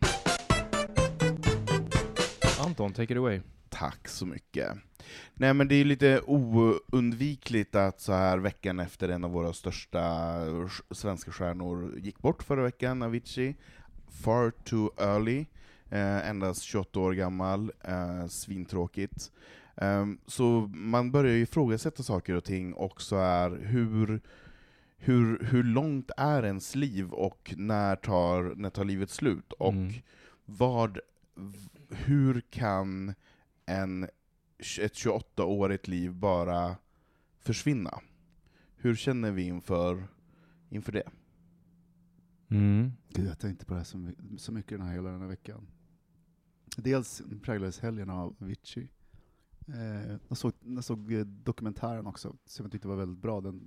Speaker 2: Anton, take it away.
Speaker 3: Tack så mycket. Nej men det är lite oundvikligt att så här veckan efter en av våra största svenska stjärnor gick bort förra veckan, Avicii. Far too early. Eh, endast 28 år gammal. Eh, svintråkigt. Ehm, så man börjar ju ifrågasätta saker och ting, och så är hur, hur, hur långt är ens liv, och när tar, när tar livet slut? Och mm. vad, hur kan en, ett 28-årigt liv bara försvinna? Hur känner vi inför, inför det?
Speaker 4: Mm. Gud, jag tänkte på det här så, mycket, så mycket den här hela den här veckan. Dels präglades helgen av Avicii, Eh, jag, såg, jag såg eh, dokumentären också, som jag tyckte var väldigt bra. Den,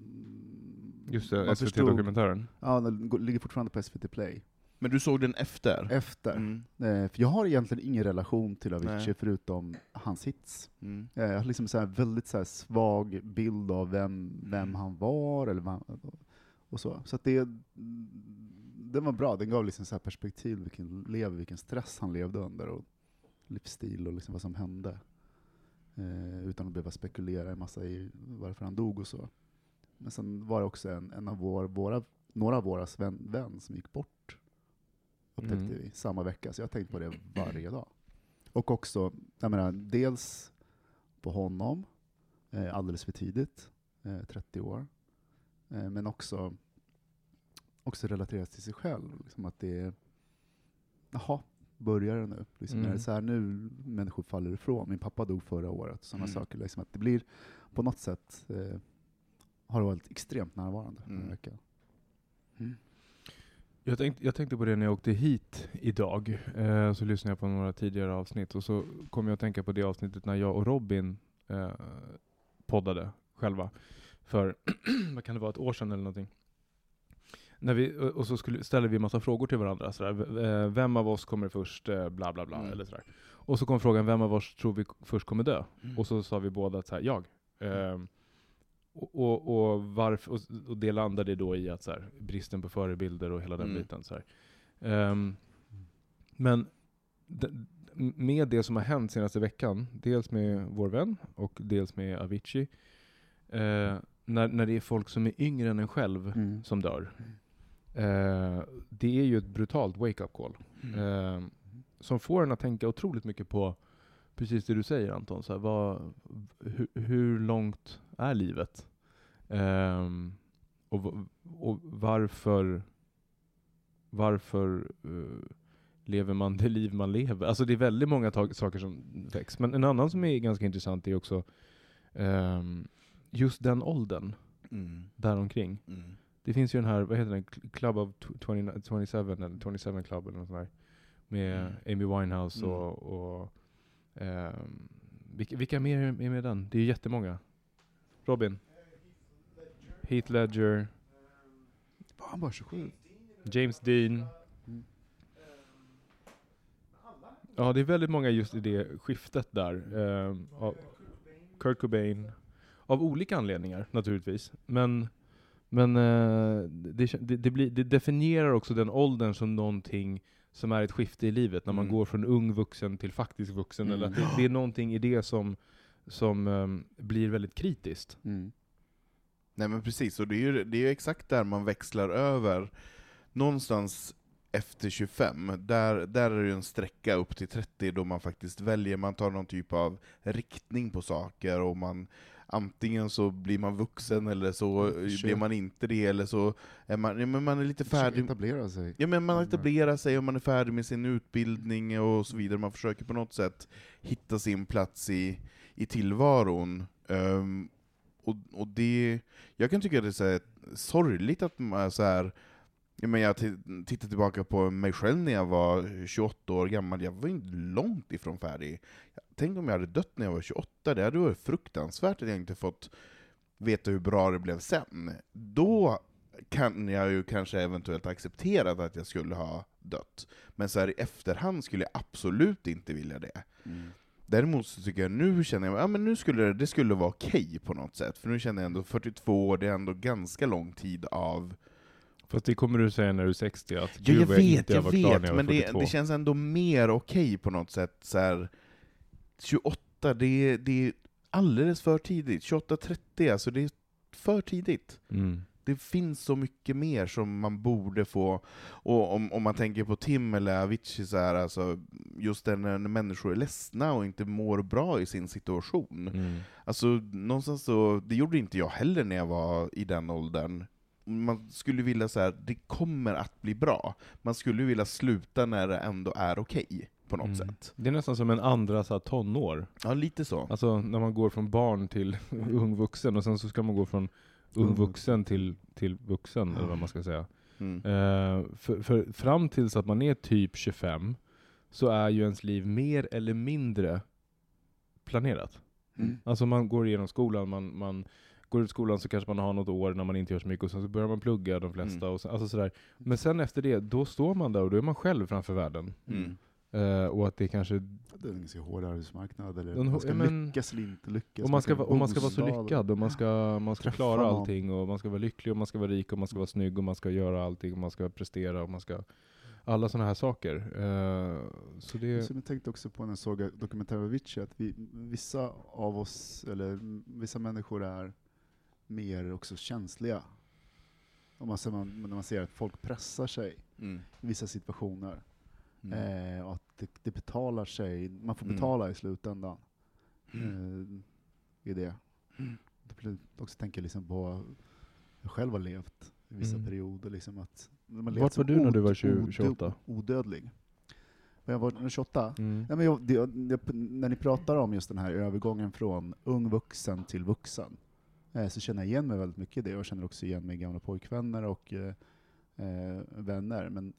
Speaker 2: Just
Speaker 4: det,
Speaker 2: SVT-dokumentären.
Speaker 4: Ja, den ligger fortfarande på SVT Play.
Speaker 3: Men du såg den efter?
Speaker 4: Efter. Mm. Eh, för jag har egentligen ingen relation till Avicii Nej. förutom hans hits. Mm. Eh, jag har liksom en väldigt så svag bild av vem, mm. vem mm. han var, eller vad, och så. Så det, den var bra, den gav liksom så perspektiv, vilken, lev, vilken stress han levde under, och livsstil och liksom vad som hände. Eh, utan att behöva spekulera en massa i varför han dog och så. Men sen var det också en, en av vår, våra, några av våra vänner som gick bort, upptäckte mm. vi, samma vecka. Så jag har tänkt på det varje dag. Och också, jag menar, dels på honom, eh, alldeles för tidigt, eh, 30 år, eh, men också, också relaterat till sig själv. Liksom att det är, jaha, börjar liksom. det nu. Liksom, mm. Är det så här nu människor faller ifrån? Min pappa dog förra året. Sådana mm. saker. Liksom, att det blir på något sätt eh, har varit extremt närvarande mm. Mm.
Speaker 2: Jag, tänkt, jag tänkte på det när jag åkte hit idag. Eh, så lyssnade jag på några tidigare avsnitt och så kom jag att tänka på det avsnittet när jag och Robin eh, poddade själva för, vad kan det vara, ett år sedan eller någonting när vi, och så skulle, ställer vi en massa frågor till varandra. Sådär. Eh, vem av oss kommer först? Eh, bla, bla, bla. Mm. Eller sådär. Och så kom frågan, vem av oss tror vi först kommer dö? Mm. Och så sa vi båda såhär, jag. Mm. Ehm, och, och, och, varf, och, och det landade då i att så bristen på förebilder och hela den mm. biten. ehm, men med det som har hänt senaste veckan, dels med vår vän och dels med Avicii, eh, när, när det är folk som är yngre än en själv mm. som dör, mm. Eh, det är ju ett brutalt wake-up call. Mm. Eh, som får en att tänka otroligt mycket på precis det du säger Anton. Så här, vad, hu, hur långt är livet? Eh, och, och, varför, varför uh, lever man det liv man lever? Alltså det är väldigt många saker som
Speaker 3: väcks.
Speaker 2: Men en annan som är ganska intressant är också um, just den åldern mm. däromkring. Mm. Det finns ju den här, vad heter den, Club of 27, eller 27 Club eller något sånt där. Med mm. Amy Winehouse mm. och, och um, vilka, vilka, mer är med den? Det är ju jättemånga. Robin? Heath Ledger.
Speaker 4: Var han bara 27?
Speaker 2: James Dean. Ja, det är väldigt många just i det skiftet där. Um, av Kurt Cobain. Av olika anledningar naturligtvis. Men men eh, det, det, blir, det, definierar också den åldern som någonting som är ett skifte i livet, när man mm. går från ung vuxen till faktisk vuxen. Mm. Eller, det är någonting i det som, som um, blir väldigt kritiskt. Mm.
Speaker 3: Nej men precis, och det är ju det är ju exakt där man växlar över. Någonstans efter 25, där, där är det ju en sträcka upp till 30 då man faktiskt väljer, man tar någon typ av riktning på saker och man antingen så blir man vuxen, eller så eh, Kör. blir man inte det, eller så är man, ja, men man är lite färdig.
Speaker 4: Etablera sig.
Speaker 3: Ja, men man etablerar sig, och man är färdig med sin utbildning och så vidare. Man försöker på något sätt hitta sin plats i, i tillvaron. Um, och, och det, jag kan tycka att det är så här, sorgligt att man är så här men jag tittar tillbaka på mig själv när jag var 28 år gammal, jag var inte långt ifrån färdig. Tänk om jag hade dött när jag var 28, det hade varit fruktansvärt att jag inte fått veta hur bra det blev sen. Då kan jag ju kanske eventuellt acceptera att jag skulle ha dött. Men så här i efterhand skulle jag absolut inte vilja det. Mm. Däremot så tycker jag nu känner jag, ja men nu skulle det, det skulle vara okej okay på något sätt, för nu känner jag ändå 42 år, det är ändå ganska lång tid av
Speaker 2: Fast det kommer du säga när du är 60, att
Speaker 3: ja, jag vet, jag, jag vet, jag men det, det, känns ändå mer okej okay på något sätt. Så här, 28, det, det är alldeles för tidigt. 28-30, alltså det är för tidigt. Mm. Det finns så mycket mer som man borde få, och om, om man tänker på Tim eller Avicii, så här, alltså, just det när, när människor är ledsna och inte mår bra i sin situation. Mm. Alltså, någonstans så, det gjorde inte jag heller när jag var i den åldern man skulle vilja så här, det kommer att bli bra. Man skulle vilja sluta när det ändå är okej. Okay, på något mm. sätt.
Speaker 2: Det är nästan som en andra så här, tonår.
Speaker 3: Ja, lite så.
Speaker 2: Alltså när man går från barn till ung vuxen, och sen så ska man gå från ung mm. vuxen till, till vuxen, mm. eller vad man ska säga. Mm. Uh, för, för, fram tills att man är typ 25, så är ju ens liv mer eller mindre planerat. Mm. Alltså man går igenom skolan, man, man går ut skolan så kanske man har något år när man inte gör så mycket och sen så börjar man plugga de flesta. Mm. Och sen, alltså sådär. Men sen efter det, då står man där och då är man själv framför världen. Mm. Uh, och att det kanske...
Speaker 4: Det är en ganska hård arbetsmarknad.
Speaker 3: Eller man ska men, lyckas
Speaker 2: eller
Speaker 3: inte lyckas.
Speaker 2: Och man ska, och man ska vara så lyckad och man ska, man ska klara man. allting och man ska vara lycklig och man ska vara rik och man ska vara snygg och man ska göra allting och man ska prestera och man ska... Alla sådana här saker. Uh, så
Speaker 4: det... jag tänkte också på när jag såg dokumentären Avicii, att vi, vissa av oss, eller vissa människor är mer också känsliga. Om man, man, när man ser att folk pressar sig mm. i vissa situationer. Mm. Eh, och att det, det, betalar sig, man får mm. betala mm. i slutändan. Mm. Eh, I det. Mm. Jag också tänker liksom på jag själv har levt i vissa mm. perioder. Liksom att
Speaker 2: man Vart var du när du var 20, 28?
Speaker 4: Odödlig. Men jag var 28? Mm. Ja, men jag, det, jag, när ni pratar om just den här övergången från ung vuxen till vuxen, Eh, så känner jag igen mig väldigt mycket i det. Jag känner också igen mig i gamla pojkvänner och eh, eh, vänner. Men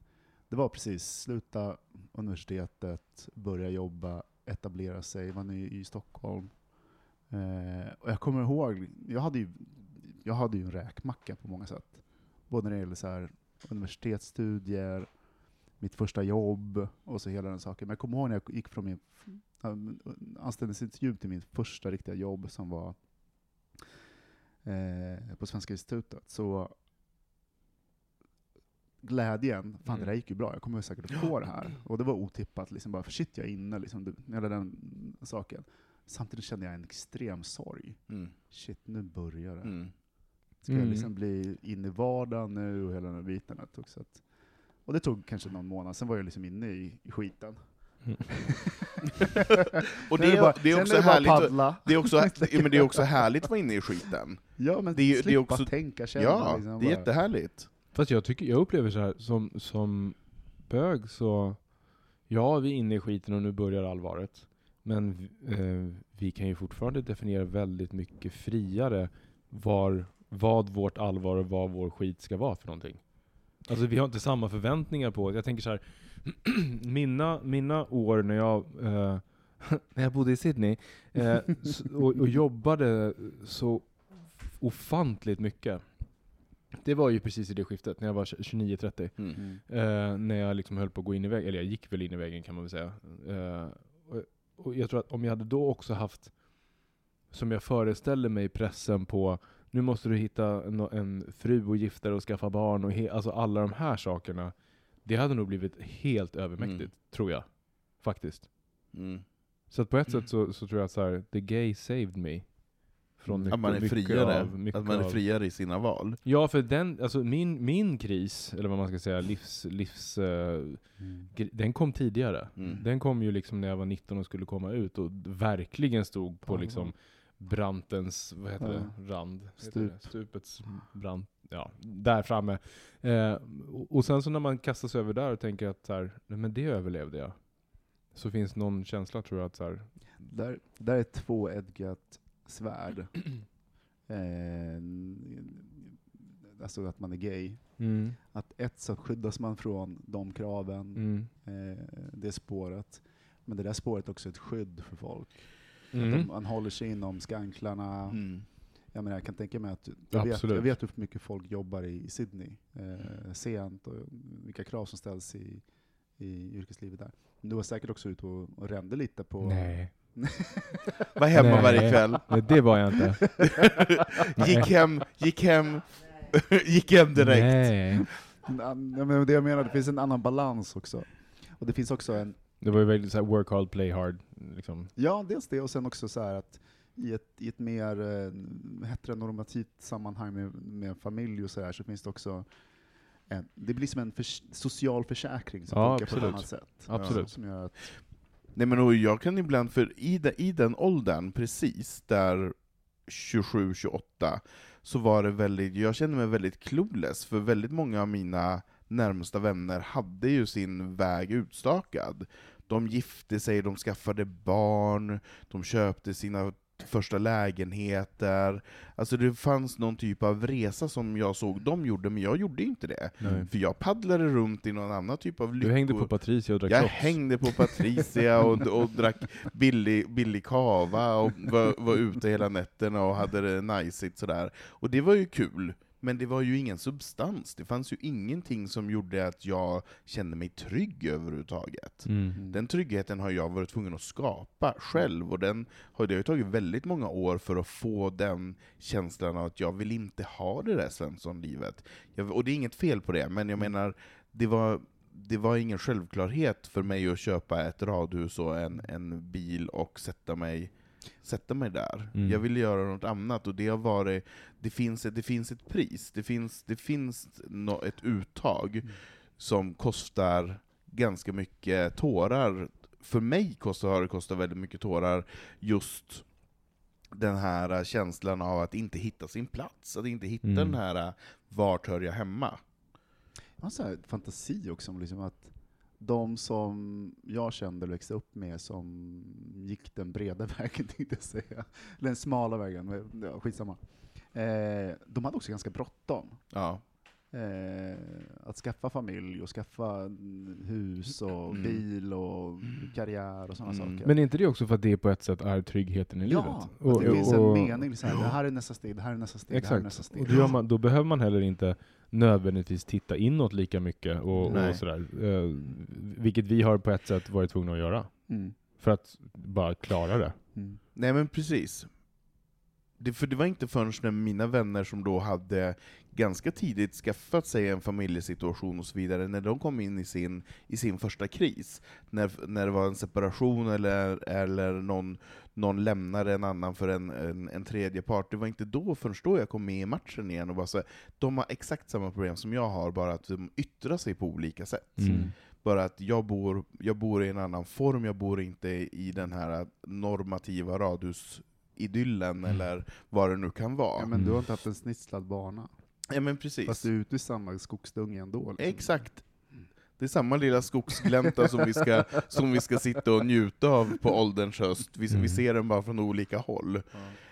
Speaker 4: det var precis sluta universitetet, börja jobba, etablera sig, var ny i Stockholm. Eh, och jag kommer ihåg, jag hade, ju, jag hade ju en räkmacka på många sätt. Både när det gäller så här, universitetsstudier, mitt första jobb och så hela den saken. Men jag kommer ihåg när jag gick från min mm. anställningsintervju till mitt första riktiga jobb som var eh, på Svenska institutet, så glädjen, fan mm. det där gick ju bra, jag kommer säkert att få det här. Och det var otippat, liksom bara, för shit jag är inne, liksom, hela den saken. Samtidigt kände jag en extrem sorg. Mm. Shit, nu börjar det. Mm. Ska jag mm. liksom bli in i vardagen nu och hela den här biten? Och det tog kanske någon månad, sen var jag liksom inne i, i skiten. Mm.
Speaker 3: och det, är, det, bara, det är också härligt, paddla. det är också, härligt att vara inne i skiten.
Speaker 4: Ja, men det slippa det är också, tänka,
Speaker 3: känna. Ja, liksom, det är bara. jättehärligt.
Speaker 2: Fast jag, tycker, jag upplever så här som, som bög så, ja vi är inne i skiten och nu börjar allvaret. Men eh, vi kan ju fortfarande definiera väldigt mycket friare var, vad vårt allvar och vad vår skit ska vara för någonting. Alltså vi har inte samma förväntningar på oss. Jag tänker så här, mina, mina år när jag, eh, när jag bodde i Sydney eh, och, och, jobbade så ofantligt mycket. Det var ju precis i det skiftet, när jag var 29-30. Mm. Eh, när jag liksom höll på att gå in i väggen, eller jag gick väl in i väggen kan man väl säga. Eh, och, och jag tror att om jag hade då också haft, som jag föreställer mig, pressen på nu måste du hitta en, en fru och gifta dig och skaffa barn och he, alltså alla de här sakerna det hade nog blivit helt övermäktigt, mm. tror jag. Faktiskt. Mm. Så på ett mm. sätt så, så, tror jag att så the gay saved me.
Speaker 3: Från mycket, att man är friare, av, att man är friare i sina val.
Speaker 2: Ja, för den, alltså min, min kris, eller vad man ska säga, livs... livs eh, mm. Den kom tidigare. Mm. Den kom ju liksom när jag var 19 och skulle komma ut och verkligen stod på liksom brantens, vad heter ja. det, rand?
Speaker 3: Stup.
Speaker 2: Det? Stupets brant, ja, där framme. Eh, och, och sen så när man kastas över där och tänker att så här, nej men det överlevde jag. Så finns någon känsla tror jag att så här,
Speaker 4: Där, där är två Edgat svärd. eh, alltså att man är gay. Mm. Att ett så skyddas man från de kraven, mm. eh, det spåret. Men det där spåret är också ett skydd för folk. Mm. man håller sig inom skanklarna. Mm. Jag, menar, jag kan tänka mig att, jag vet, jag vet hur mycket folk jobbar i, i Sydney eh, sent och vilka krav som ställs i, i yrkeslivet där. du var säkert också ute och, och rände lite på... Nej.
Speaker 3: var hemma Nej. varje kväll.
Speaker 2: Nej, det var jag inte.
Speaker 3: gick hem, gick hem, gick hem direkt.
Speaker 4: Nej. det jag menar, det finns en annan balans också. Och det finns också en,
Speaker 2: det var ju väldigt såhär, work hard, play hard. Liksom.
Speaker 4: Ja, dels det, och sen också så att i ett, i ett mer eh, heteronormativt sammanhang med, med familj och sådär, så finns det också en, det blir som en förs social försäkring som ja, funkar absolut. på ett annat sätt.
Speaker 2: Absolut. Ja, att...
Speaker 3: Nej men jag kan ibland, för i, de, i den åldern precis, där 27-28, så var det väldigt, jag kände mig väldigt clueless, för väldigt många av mina närmsta vänner hade ju sin väg utstakad. De gifte sig, de skaffade barn, de köpte sina första lägenheter. Alltså det fanns någon typ av resa som jag såg de gjorde, men jag gjorde inte det. Nej. För jag paddlade runt i någon annan typ av lycko.
Speaker 2: Du hängde på Patricia och drack
Speaker 3: Jag shots. hängde på Patricia och, och drack billig, billig kava och var, var ute hela nätterna och hade det najsigt sådär. Och det var ju kul. Men det var ju ingen substans, det fanns ju ingenting som gjorde att jag kände mig trygg överhuvudtaget. Mm. mm. Den tryggheten har jag varit tvungen att skapa själv, och den det har tagit väldigt många år för att få den känslan av att jag vill inte ha det där Svensson-livet. Och det är inget fel på det, men jag mm. menar, det var det var ingen självklarhet för mig att köpa ett radhus och en, en bil och sätta mig sätta mig där. Mm. Jag vill göra något annat, och det har varit, det finns ett, det finns ett pris, det finns, det finns no, ett uttag mm. som kostar ganska mycket tårar. För mig kostar, har det kostat väldigt mycket tårar, just den här känslan av att inte hitta sin plats, att inte hitta mm. den här ”vart hör jag hemma?”
Speaker 4: Jag har en fantasi också, liksom att de som jag kände och växte upp med som gick den breda vägen, tänkte jag säga. Eller den smala vägen, ja, skitsamma. Eh, de hade också ganska bråttom. Ja. Eh, att skaffa familj och skaffa hus och mm. bil och mm. karriär och sådana mm. saker.
Speaker 2: Men är inte det också för
Speaker 4: att
Speaker 2: det på ett sätt är tryggheten i
Speaker 4: ja, livet? Ja, att det och, finns en mening. Så liksom, det här är nästa steg, det här är nästa steg,
Speaker 2: exakt. det här är
Speaker 4: nästa
Speaker 2: steg. Och då, man, då behöver man heller inte nödvändigtvis titta inåt lika mycket, och, och sådär. Eh, vilket vi har på ett sätt varit tvungna att göra. Mm. För att bara klara det. Mm.
Speaker 3: Nej men precis det, för det var inte förrän när mina vänner som då hade ganska tidigt skaffat sig en familjesituation och så vidare, när de kom in i sin, i sin första kris, när, när det var en separation eller, eller någon, någon lämnade en annan för en, en, en tredje part, det var inte då förrän då jag kom med i matchen igen och bara så de har exakt samma problem som jag har, bara att de yttrar sig på olika sätt. Mm. mm. Bara att jag bor, jag bor i en annan form, jag bor inte i den här normativa radhus idyllen, mm. eller vad det nu kan vara.
Speaker 4: Ja, men du har inte haft en mm. snitslad bana.
Speaker 3: Ja, men precis.
Speaker 4: Fast du är ute i samma skogsdunge ändå. Liksom.
Speaker 3: Exakt. Mm. Det är samma lilla skogsglänta som, vi ska, som vi ska sitta och njuta av på ålderns höst. Vi, mm. vi ser den bara från olika håll.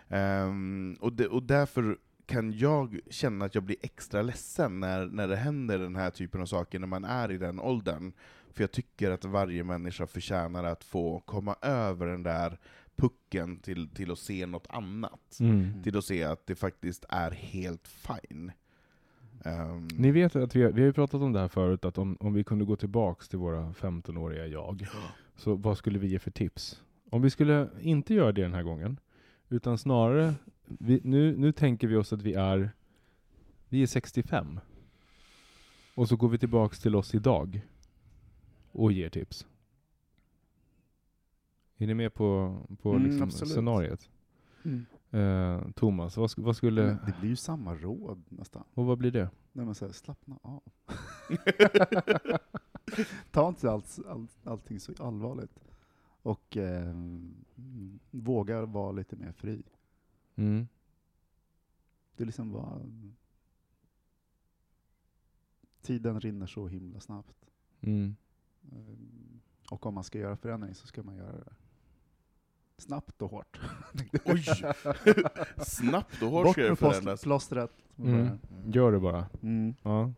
Speaker 3: Mm. Um, och, de, och därför kan jag känna att jag blir extra ledsen när, när det händer den här typen av saker, när man är i den åldern. För jag tycker att varje människa förtjänar att få komma över den där pucken till, till att se något annat. Mm. Till att se att det faktiskt är helt fine. Um,
Speaker 2: Ni vet att vi, vi har ju pratat om det här förut, att om, om vi kunde gå tillbaks till våra 15-åriga jag, så vad skulle vi ge för tips? Om vi skulle inte göra det den här gången, utan snarare, vi, nu, nu tänker vi oss att vi är, vi är 65. Och så går vi tillbaks till oss idag och ger tips. Är ni med på, på mm, liksom scenariet? Mm. Eh, Thomas, vad, vad, skulle...
Speaker 4: det blir ju samma råd nästan.
Speaker 2: Och vad blir det?
Speaker 4: När man säger slappna av. Ta inte alls, all, allting så allvarligt. Och eh, våga vara lite mer fri. Mm. Det är liksom bara... Tiden rinner så himla snabbt. Mm. Ehm, och om man ska göra förändring så ska man göra det Snabbt och hårt.
Speaker 3: Oj! Snabbt och hårt Bort ska det förändras. Bort med
Speaker 4: plåstret. Mm. mm.
Speaker 2: Gör det bara. Mm.
Speaker 4: Ja.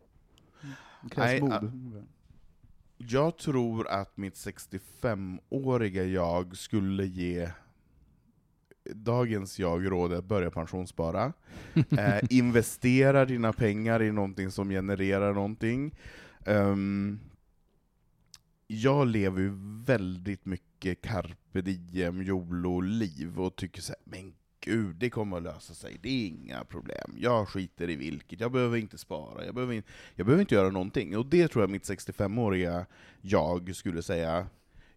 Speaker 4: Nej, ah,
Speaker 3: Jag tror att mitt 65-åriga jag skulle ge dagens jag rådet att börja pensionsspara. eh, investera dina pengar i någonting som genererar någonting. Ehm, jag lever ju väldigt mycket mycket carpe diem, jolo-liv och tycker så här, men gud, det kommer att lösa sig, det är inga problem. Jag skiter i vilket, jag behöver inte spara, jag behöver, in, jag behöver inte göra någonting. Och det tror jag mitt 65-åriga jag skulle säga,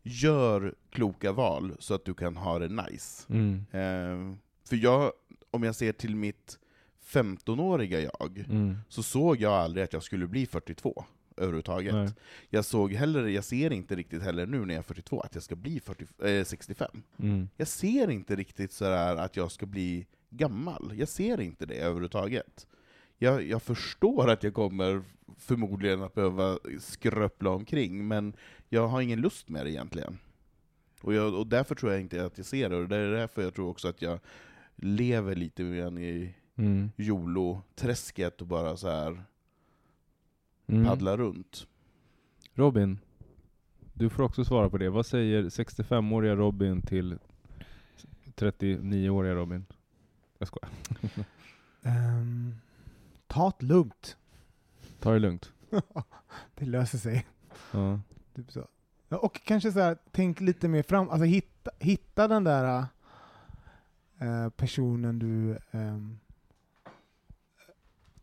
Speaker 3: gör kloka val så att du kan ha det nice. Mm. Eh, för jag, om jag ser till mitt 15-åriga jag, mm. så såg jag aldrig att jag skulle bli 42 överhuvudtaget. Nej. Jag såg heller, jag ser inte riktigt heller nu när jag är 42 att jag ska bli 40, äh, 65. Mm. Jag ser inte riktigt sådär att jag ska bli gammal. Jag ser inte det överhuvudtaget. Jag, jag förstår att jag kommer förmodligen att behöva skröpla omkring, men jag har ingen lust med det egentligen. Och, jag, och därför tror jag inte att jag ser det, och det är därför jag tror också att jag lever lite mer i mm. jolo-träsket och bara så här mm. paddlar runt.
Speaker 2: Robin, du får också svara på det. Vad säger 65-åriga Robin till 39-åriga Robin? Jag skojar. um,
Speaker 4: ta det lugnt.
Speaker 2: Ta det lugnt.
Speaker 4: det löser sig. Ja. Typ så. Och kanske så här, tänk lite mer fram, alltså hitta, hitta den där äh, personen du, ähm,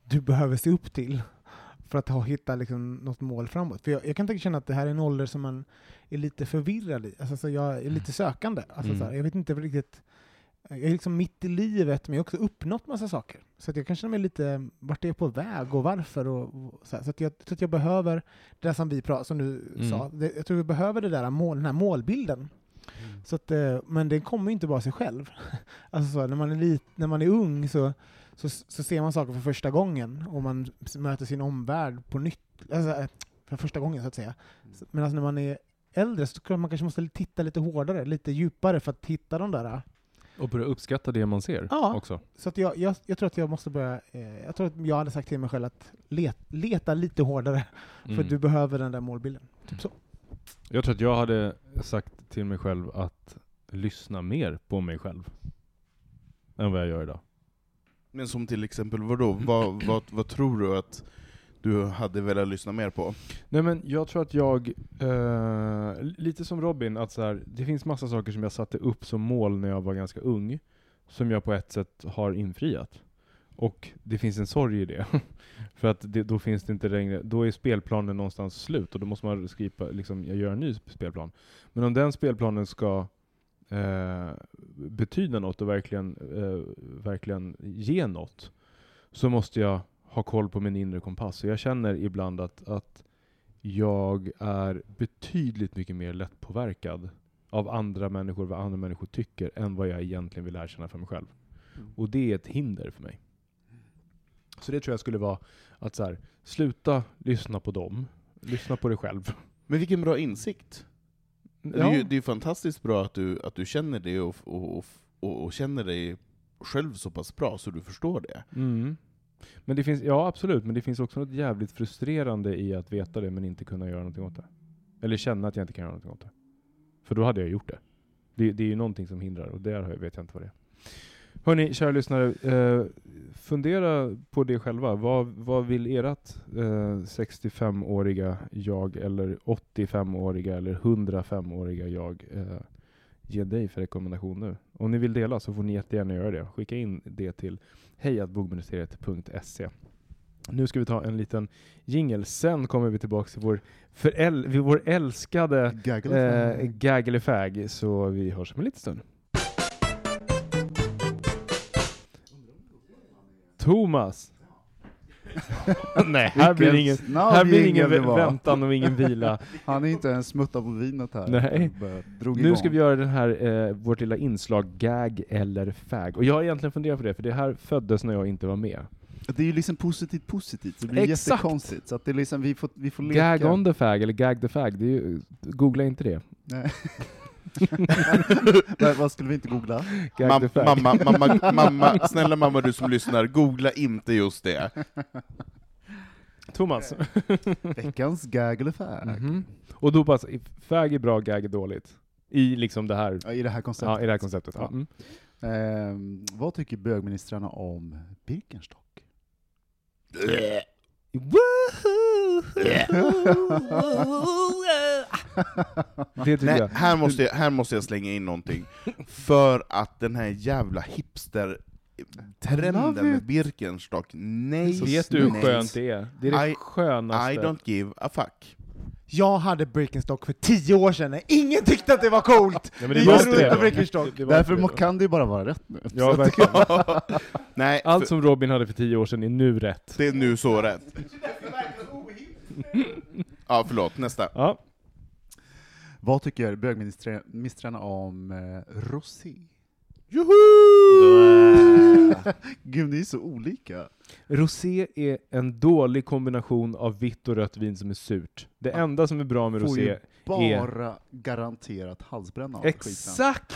Speaker 4: du behöver se upp till för att ha, hitta liksom något mål framåt. För jag, jag kan tänka känna att det här är en ålder som man är lite förvirrad i. Alltså, alltså jag är mm. lite sökande. Alltså, mm. här, jag vet inte riktigt. Jag är liksom mitt i livet, men jag har också uppnått massa saker. Så att jag kan känna mig lite, vart är jag på väg och varför? Och, och så, så att jag tror att jag behöver det där som vi pratade, som du mm. sa. Det, jag tror vi behöver det där mål, den här målbilden. Mm. Så att, eh, men den kommer ju inte bara sig själv. Alltså så, när, man är lit, när man är ung så så, så ser man saker för första gången och man möter sin omvärld på nytt, alltså, eh, för första gången så att säga. Mm. Men alltså, när man är äldre så tror man kanske måste titta lite hårdare, lite djupare för att hitta de där eh,
Speaker 2: och börja uppskatta det man ser ja, också.
Speaker 4: Så jag, jag, jag, tror att jag måste börja, eh, jag tror att jag hade sagt till mig själv att let, leta lite hårdare, för mm. du behöver den där målbilden. Typ så.
Speaker 2: Jag tror att jag hade sagt till mig själv att lyssna mer på mig själv än vad jag gör idag.
Speaker 3: Men som till exempel vadå? Vad, vad, vad tror du att du hade velat lyssna mer på?
Speaker 2: Nej men jag tror att jag, eh, lite som Robin, att så här, det finns massa saker som jag satte upp som mål när jag var ganska ung, som jag på ett sätt har infriat. Och det finns en sorg i det. För att det, då finns det inte längre, då är spelplanen någonstans slut och då måste man skriva, liksom, jag gör en ny spelplan. Men om den spelplanen ska eh, betyda något och verkligen, eh, verkligen ge något, så måste jag ha koll på min inre kompass. Och jag känner ibland att, att jag är betydligt mycket mer lättpåverkad av andra människor, vad andra människor tycker, än vad jag egentligen vill erkänna för mig själv. Mm. Och det är ett hinder för mig. Mm. Så det tror jag skulle vara att så här, sluta lyssna på dem, lyssna på dig själv.
Speaker 3: Men vilken bra insikt. Det är ju det är fantastiskt bra att du, att du känner det och, och, och, och känner dig själv så pass bra så du förstår det. Mm.
Speaker 2: Men det finns, ja absolut, men det finns också något jävligt frustrerande i att veta det men inte kunna göra någonting åt det. Eller känna att jag inte kan göra någonting åt det. För då hade jag gjort det. Det, det är ju någonting som hindrar och där vet jag inte vad det är. Hörni, kära lyssnare. Eh, fundera på det själva. Vad, vad vill ert eh, 65-åriga jag eller 85-åriga eller 105-åriga jag eh, ge dig för rekommendationer? Om ni vill dela så får ni jättegärna göra det. Skicka in det till hejatbogministeriet.se. Nu ska vi ta en liten jingel, sen kommer vi tillbaka till vår, föräl- vår älskade Gagglefag, eh, gaggle så vi hörs om en liten stund. Thomas. Nej, här blir ingen, här blir ingen väntan och ingen vila.
Speaker 3: Han är inte ens smutta på vinet här.
Speaker 2: Nej. Nu ska vi göra den här, eh, vårt lilla inslag Gag eller Fag. Och jag har egentligen funderat på det, för det här föddes när jag inte var med.
Speaker 3: Det är ju liksom positivt positivt, så det blir Exakt. jättekonstigt. Så att det är liksom, vi får, vi får
Speaker 2: leka. Gag on the fag, eller gag the fag, det ju, googla inte det. Nej.
Speaker 3: Men, vad skulle vi inte googla? Mam, mamma, mamma, mamma, snälla mamma du som lyssnar, googla inte just det.
Speaker 2: Thomas.
Speaker 3: Eh, veckans gag eller fag. Mm -hmm.
Speaker 2: Och då pass, fag är bra, gag är dåligt. I liksom det här,
Speaker 3: ja, i det här konceptet.
Speaker 2: Ja, i det här konceptet ja. mm.
Speaker 3: ehm, vad tycker bögministrarna om Birkenstock? Woohoo! Nej, här, måste jag, här måste jag slänga in någonting. För att den här jävla hipster trenden med Birkenstock, nej.
Speaker 2: Vet du hur skönt det är? Det är det I, skönaste.
Speaker 3: I don't give a fuck. Jag hade Birkenstock för tio år sedan när ingen tyckte att det var coolt! Nej, men det jag
Speaker 2: trodde Birkenstock. Det, det Därför det. kan det ju bara vara rätt nu. Ja, verkligen. nej, Allt som Robin hade för tio år sedan är nu rätt.
Speaker 3: Det är nu så rätt ja, förlåt. Nästa. Ja. Vad tycker bögministrarna om eh, rosé? Juhu! Gud, ni är så olika.
Speaker 2: Rosé är en dålig kombination av vitt och rött vin som är surt. Det Ja. enda som är bra med Får rosé ju är...
Speaker 3: bara garanterat halsbränna av
Speaker 2: skiten. Exakt!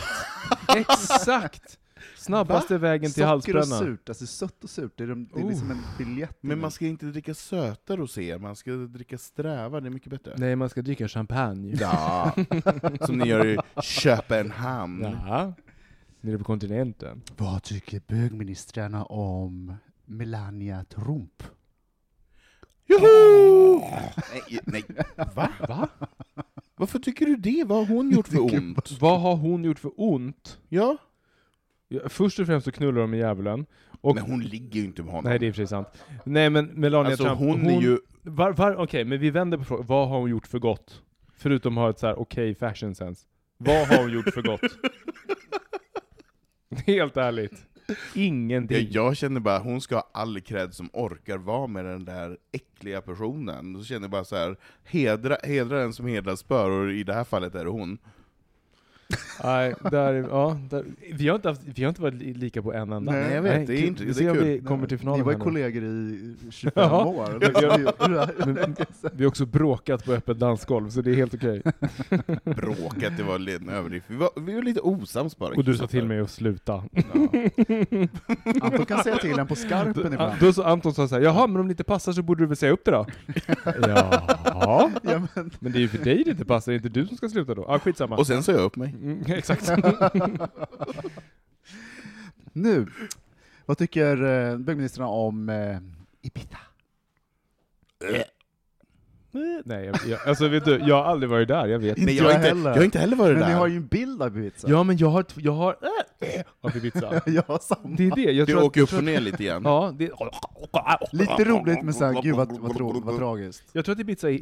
Speaker 2: Exakt! Snabbaste Va? vägen till halsbrännan. Socker
Speaker 3: och surt, alltså sött och surt, det är, de, det är oh. liksom en oh. biljett. Men man ska inte dricka söta roséer, man ska dricka sträva, det är mycket bättre.
Speaker 2: Nej, man ska dricka champagne.
Speaker 3: Ja, som ni gör i Köpenhamn. Ja.
Speaker 2: Nere på kontinenten.
Speaker 3: Vad tycker bögministrarna om Melania Trump? Joho! nej, nej.
Speaker 2: Va? Va?
Speaker 3: Varför tycker du det? Vad har hon gjort för ont?
Speaker 2: Vad har hon gjort för ont?
Speaker 3: Ja?
Speaker 2: Först och främst så knullar de med djävulen. Och,
Speaker 3: men hon ligger ju inte med honom.
Speaker 2: Nej, det är precis sant. Nej men Melania alltså, Trump,
Speaker 3: hon, hon är ju...
Speaker 2: Var, var, Okej, okay, men vi vänder på frågan. Vad har hon gjort för gott? Förutom att ha ett så här okej okay fashion sense. Vad har hon gjort för gott? Helt ärligt. Ingenting.
Speaker 3: Jag, jag känner bara, att hon ska ha all cred som orkar vara med den där äckliga personen. Så känner jag bara så här, hedra, hedra den som hedras bör, och i det här fallet är det hon.
Speaker 2: Nej, där, ja, där, vi, har inte haft, vi har inte varit lika på en
Speaker 3: enda. Nej, jag vet. Nej, det är, inte, det är kul. Vi kommer till finalen. Ni var ju kollegor i 25 ja. år.
Speaker 2: Men, vi har också bråkat på öppet dansgolv, så det är helt okej.
Speaker 3: Okay. Bråkat, det var en överdrift. Vi var, vi var lite osams bara.
Speaker 2: Och du sa till mig att sluta. Ja.
Speaker 3: Anton kan säga till en på skarpen ibland.
Speaker 2: Då
Speaker 3: så
Speaker 2: Anton sa såhär, jaha, men om det inte passar så borde du väl säga upp det då? Jaha? Ja, men. men det är ju för dig det inte passar, det är inte du som ska sluta då. Ah, skitsamma.
Speaker 3: Och sen sa jag upp mig.
Speaker 2: Mm, exakt.
Speaker 3: nu, vad tycker eh, byggministrarna om eh, Ibiza?
Speaker 2: Eh. Eh, nej, jag, jag, alltså vet du, jag har aldrig varit där, jag vet.
Speaker 3: Nej, jag, har inte, heller. jag har inte heller varit Men där. ni har ju en bild av Ibiza.
Speaker 2: Ja, men jag har... Jag har äh, av
Speaker 3: Ibiza. jag har samma.
Speaker 2: Det är det, jag
Speaker 3: Du tror åker upp och ner lite igen. Ja, det, Lite roligt men såhär, gud vad, vad, tro, vad tragiskt.
Speaker 2: jag tror att Ibiza är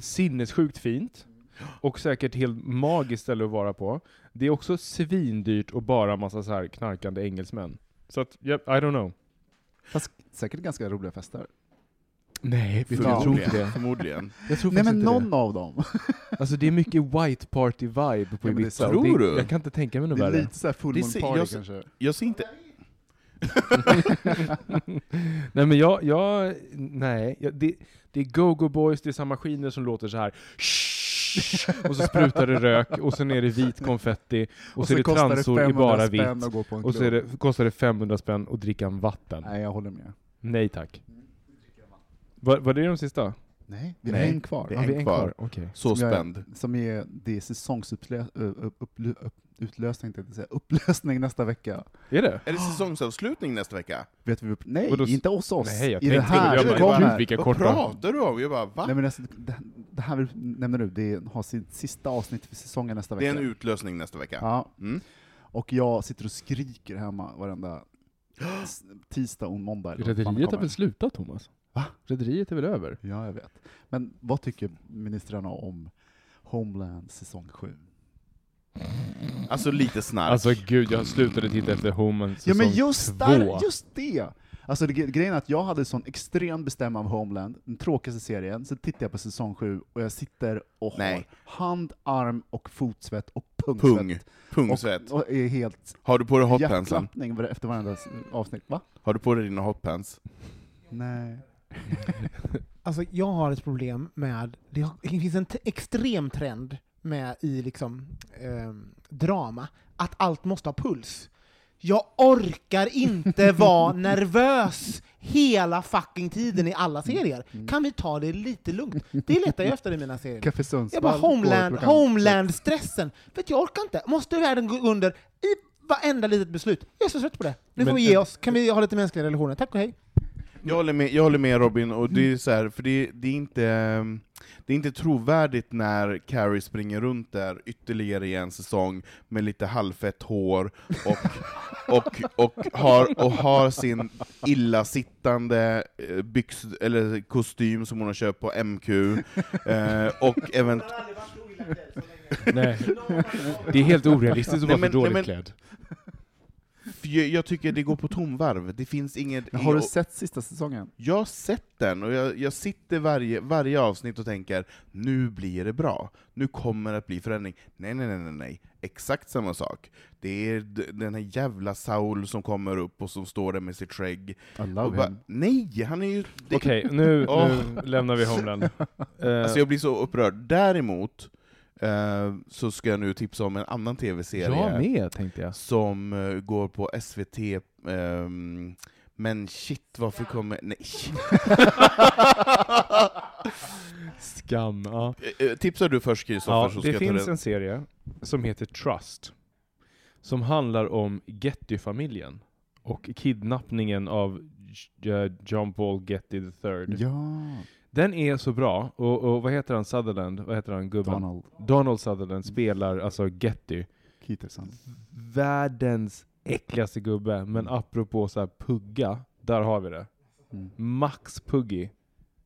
Speaker 2: sinnessjukt fint, och säkert helt magiskt ställe att vara på. Det är också svindyrt och bara massa så här knarkande engelsmän. Så att, yep, I don't know.
Speaker 3: Fast säkert ganska roliga fester.
Speaker 2: Nej, jag tror inte det.
Speaker 3: Förmodligen.
Speaker 2: Jag tror Nej men
Speaker 3: någon
Speaker 2: det.
Speaker 3: av dem.
Speaker 2: Alltså det är mycket white party-vibe på ja, Ibiza.
Speaker 3: Tror det,
Speaker 2: du? Jag kan inte tänka mig något
Speaker 3: värre.
Speaker 2: Det är lite
Speaker 3: såhär fullmåneparty kanske. Jag ser inte...
Speaker 2: nej men jag, jag nej. Jag, det, det är Go-Go Boys, det är samma maskiner som låter så här. Shh! och så sprutar det rök, och sen är det vit konfetti, och, och så, så, är det transor i bara vitt, och, och så det, kostar det 500 spänn att dricka en vatten.
Speaker 3: Nej, jag håller med.
Speaker 2: Nej tack. Var, var det de sista?
Speaker 3: Nej, vi har en kvar.
Speaker 2: Det är
Speaker 3: en,
Speaker 2: ja, en kvar. kvar. Okay.
Speaker 3: Så som spänd. Är, som är, det är säsongsutlösning, utlösning, säga, upplösning nästa vecka.
Speaker 2: Är det? Är det säsongsavslutning nästa vecka?
Speaker 3: Vet vi, nej, då, inte hos oss. Nej,
Speaker 2: jag I det här. Jag
Speaker 3: bara, bara, vilka vad korta. pratar du om? Jag bara, va? Nej, men alltså, det, det här vi nämner nu, det har sitt sista avsnitt för säsongen nästa vecka. Det är en utlösning nästa vecka? Ja. Mm. Och jag sitter och skriker hemma varenda tisdag och måndag.
Speaker 2: Rederiet har väl slutat, Thomas? Va? Rederiet är väl över?
Speaker 3: Ja, jag vet. Men vad tycker ministrarna om Homeland säsong 7? Alltså lite snark.
Speaker 2: Alltså gud, jag slutade titta efter Homeland säsong 2. Ja men just, där,
Speaker 3: just det! Alltså det, grejen är att jag hade sån extrem bestämma av Homeland, den tråkigaste serien, sen tittar jag på säsong 7 och jag sitter och Nej. har hand, arm och fotsvett och pungsvett. Pung. Pungsvett. Och, och är helt har du på dig hotpantsen? efter varenda avsnitt. Va? Har du på dig dina hotpants? Nej. alltså jag har ett problem med, det, finns en extrem trend med i liksom, eh, drama, att allt måste ha puls. Jag orkar inte vara nervös hela fucking tiden i alla serier. Mm. Kan vi ta det lite lugnt? Det letar jag efter i mina serier. Café jag bara homeland, homeland-stressen. För jag orkar inte. Måste världen gå under i varenda litet beslut? Jag är så trött på det. Nu får vi ge oss. Kan vi ha lite mänskliga relationer? Tack och hej. Jag håller med, jag håller med Robin, och det är så här, för det, det, är inte, det är inte trovärdigt när Carrie springer runt där ytterligare i en säsong med lite halvfett hår och, och, och, och, har, och har sin illasittande eh, byx, eller kostym som hon har köpt på MQ, eh, och event...
Speaker 2: Nej. Det är helt orealistiskt att vara så dåligt klädd
Speaker 3: jag tycker det går på tomvarv. Det finns inget...
Speaker 2: Har du sett sista säsongen?
Speaker 3: Jag har sett den, och jag, jag sitter varje, varje avsnitt och tänker nu blir det bra. Nu kommer det att bli förändring. Nej, nej, nej, nej, nej. Exakt samma sak. Det är den här jävla Saul som kommer upp och som står där med sitt skägg. I love bara, him. Nej, han är ju...
Speaker 2: Okej, okay, nu, oh. nu lämnar vi Homeland.
Speaker 3: Alltså jag blir så upprörd. Däremot, Eh, så ska jag nu tipsa om en annan tv-serie.
Speaker 2: Jag med, tänkte jag.
Speaker 3: Som eh, går på SVT, eh, men shit varför kommer... Nej!
Speaker 2: Skam, ja.
Speaker 3: Eh, eh, tipsar du först Kristoffer? Ja, så
Speaker 2: ska det jag ta finns en serie som heter Trust, som handlar om Getty-familjen och kidnappningen av John Paul Getty III. Ja. Den är så bra, och, och vad heter han, Sutherland? Vad heter han, gubben? Donald.
Speaker 3: Donald
Speaker 2: Sutherland spelar alltså Getty. Keterson. Världens äckligaste gubbe, men mm. apropå så här pugga, där har vi det. Mm. Max Puggy.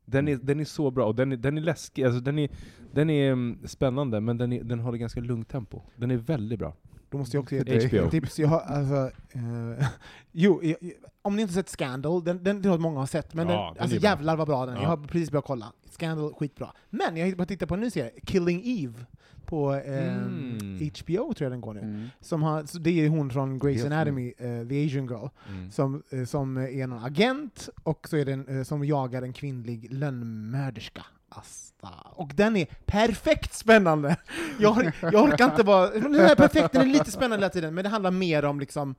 Speaker 2: Den är, mm. den är så bra, och den är, den är läskig, alltså den är, den är mm, spännande, men den, är, den håller ganska lugnt tempo. Den är väldigt bra.
Speaker 3: Då måste jag också ge dig ett tips. Jag har, alltså, eh, jo, jag, om ni inte sett Scandal, den, den tror jag att många har sett, men ja, den, den alltså jävlar vad bra den är. Ja. Jag har precis börjat kolla. Scandal, skitbra. Men jag har tittat på en ny serie, Killing Eve, på eh, mm. HBO tror jag den går nu. Mm. Som har, det är hon från Grey's Anatomy, uh, The Asian Girl, mm. som, uh, som är någon agent, och så är den, uh, eh, som jagar en kvinnlig lönnmörderska. Asta. Och den är perfekt spännande! Jag, jag orkar inte vara... Den är perfekt, den är lite spännande hela tiden, men det handlar mer om liksom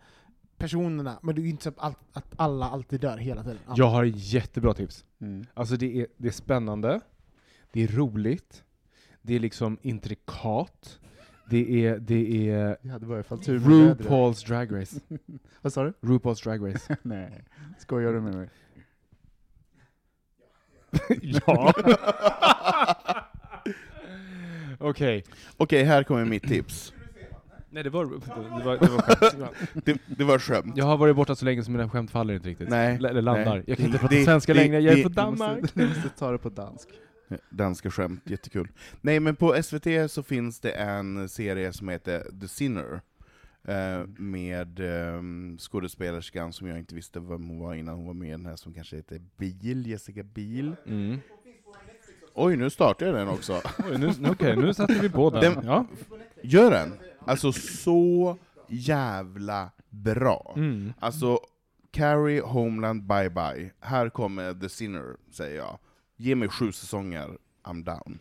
Speaker 3: personerna, men det är ju inte så att, att alla alltid dör hela tiden. Alltid.
Speaker 2: Jag har jättebra tips. Mm. Alltså det är, det är spännande, det är roligt, det är liksom intrikat, det är, det är jag hade fall tur RuPaul's Drag Race.
Speaker 3: Vad sa du?
Speaker 2: RuPaul's Drag Race.
Speaker 3: Nej, skojar du med
Speaker 2: mig? ja.
Speaker 3: Okej. Okej, här kommer mitt tips.
Speaker 2: Nej, det var,
Speaker 3: det
Speaker 2: var,
Speaker 3: det var skämt. det, det var skämt.
Speaker 2: Jag har varit borta så länge så mina skämt faller inte riktigt. Nej. eller landar. Nej. Jag kan inte prata svenska längre, jag är på Danmark. Du måste, du måste
Speaker 3: ta det på dansk. Danska skämt, jättekul. Nej men på SVT så finns det en serie som heter The Sinner, eh, med ehm, skådespelerskan som jag inte visste vem hon var innan hon var med i den här, som kanske heter Bil, Jessica Bil. Mm. Oj, nu startar jag den också.
Speaker 2: Oj, nu, okej, okay, nu satte vi på den. den ja.
Speaker 3: Gör den? Alltså så jävla bra. Mm. Alltså, Carrie, Homeland, bye bye. Här kommer The Sinner, säger jag. Ge mig sju säsonger, I'm down.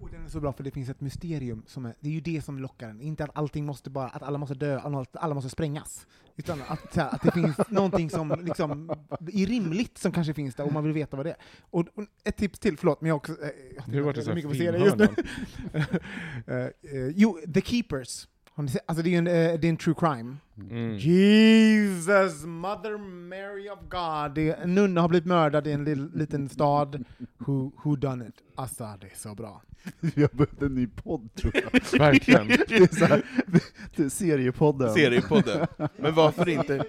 Speaker 3: Och den är så bra för det finns ett mysterium, som är, det är ju det som lockar den. Inte att allting måste bara, att alla måste dö, att alla måste sprängas. Utan att, här, att det finns någonting som liksom, är rimligt som kanske finns där, och man vill veta vad det är. Och, och ett tips till, förlåt, men jag också... Eh, jag har
Speaker 2: varit så mycket på serier just nu.
Speaker 3: uh, uh, jo, The Keepers har ni sett? Alltså det är ju en, eh, det är en true crime. Mm. Jesus, mother Mary of God. Det är, en nunna har blivit mördad i en lill, liten stad. Who, who done it? Alltså det är så bra. Vi har behövt en ny podd tror
Speaker 2: jag. Verkligen. Det är så här,
Speaker 3: det är seriepodden.
Speaker 2: Seriepodden.
Speaker 3: Men varför inte?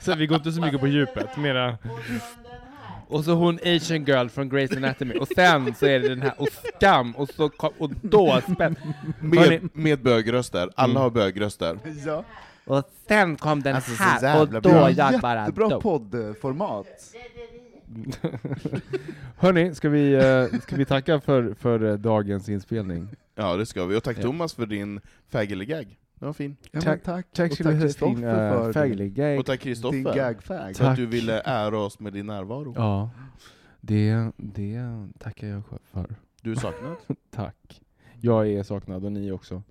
Speaker 2: Så vi går inte så mycket på djupet, mera och så hon asian girl från Grey's Anatomy, och sen så är det den här, och skam, och, så, och då spänn...
Speaker 3: Med, med bögröster, alla mm. har bögröster. Ja. Och sen kom den alltså, här, och då bra. jag bara Jättebra poddformat.
Speaker 2: Hörni, ska vi, eh, ska vi tacka för, för eh, dagens inspelning?
Speaker 3: Ja, det ska vi. Och tack ja. Thomas för din gag. Den var fin. Ja,
Speaker 2: tack, tack.
Speaker 3: tack så mycket för
Speaker 2: eh, din
Speaker 3: Och tack Kristoffer för att du ville ära oss med din närvaro.
Speaker 2: Ja, det, det tackar jag för.
Speaker 3: Du är saknad.
Speaker 2: tack. Jag är saknad och ni också.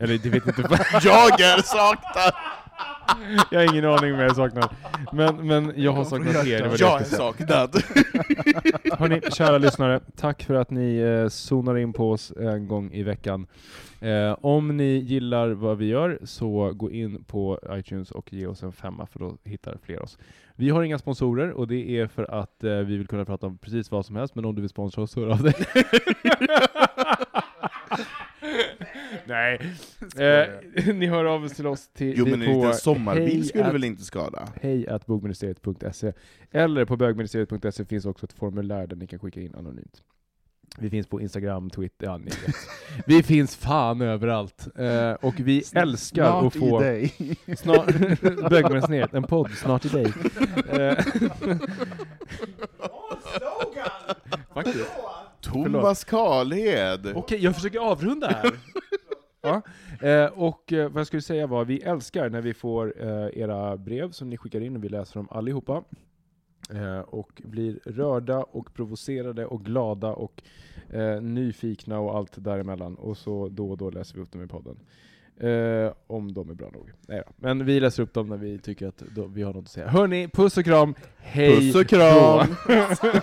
Speaker 2: Eller det vet inte.
Speaker 3: jag är saknad!
Speaker 2: Jag har ingen aning om vad jag saknar. Men, men jag har saknat
Speaker 3: er. jag är saknad.
Speaker 2: Hörrni, kära lyssnare. Tack för att ni eh, zonar in på oss en gång i veckan. Eh, om ni gillar vad vi gör, så gå in på iTunes och ge oss en femma, för då hittar fler oss. Vi har inga sponsorer, och det är för att eh, vi vill kunna prata om precis vad som helst, men om du vill sponsra oss, så hör av dig. Nej. Eh, ni hör av er till oss till,
Speaker 3: jo, men en liten sommarbil skulle att, väl inte skada?
Speaker 2: Hej att bogministeriet.se. Eller på bögministeriet.se finns också ett formulär där ni kan skicka in anonymt. Vi finns på Instagram, Twitter, ja, ni vet. Vi finns fan överallt. Eh, och vi snart älskar att få... Snart i dig. Bögministeriet, en podd snart i dig. Eh.
Speaker 3: Thomas Karlhed!
Speaker 2: Okej, jag försöker avrunda här. Ja. Eh, och eh, vad jag skulle säga var, vi älskar när vi får eh, era brev som ni skickar in och vi läser dem allihopa. Eh, och blir rörda och provocerade och glada och eh, nyfikna och allt däremellan. Och så då och då läser vi upp dem i podden. Eh, om de är bra nog. Nej, ja. Men vi läser upp dem när vi tycker att då, vi har något att säga. Hörni, puss och kram! Hej Puss och kram! då.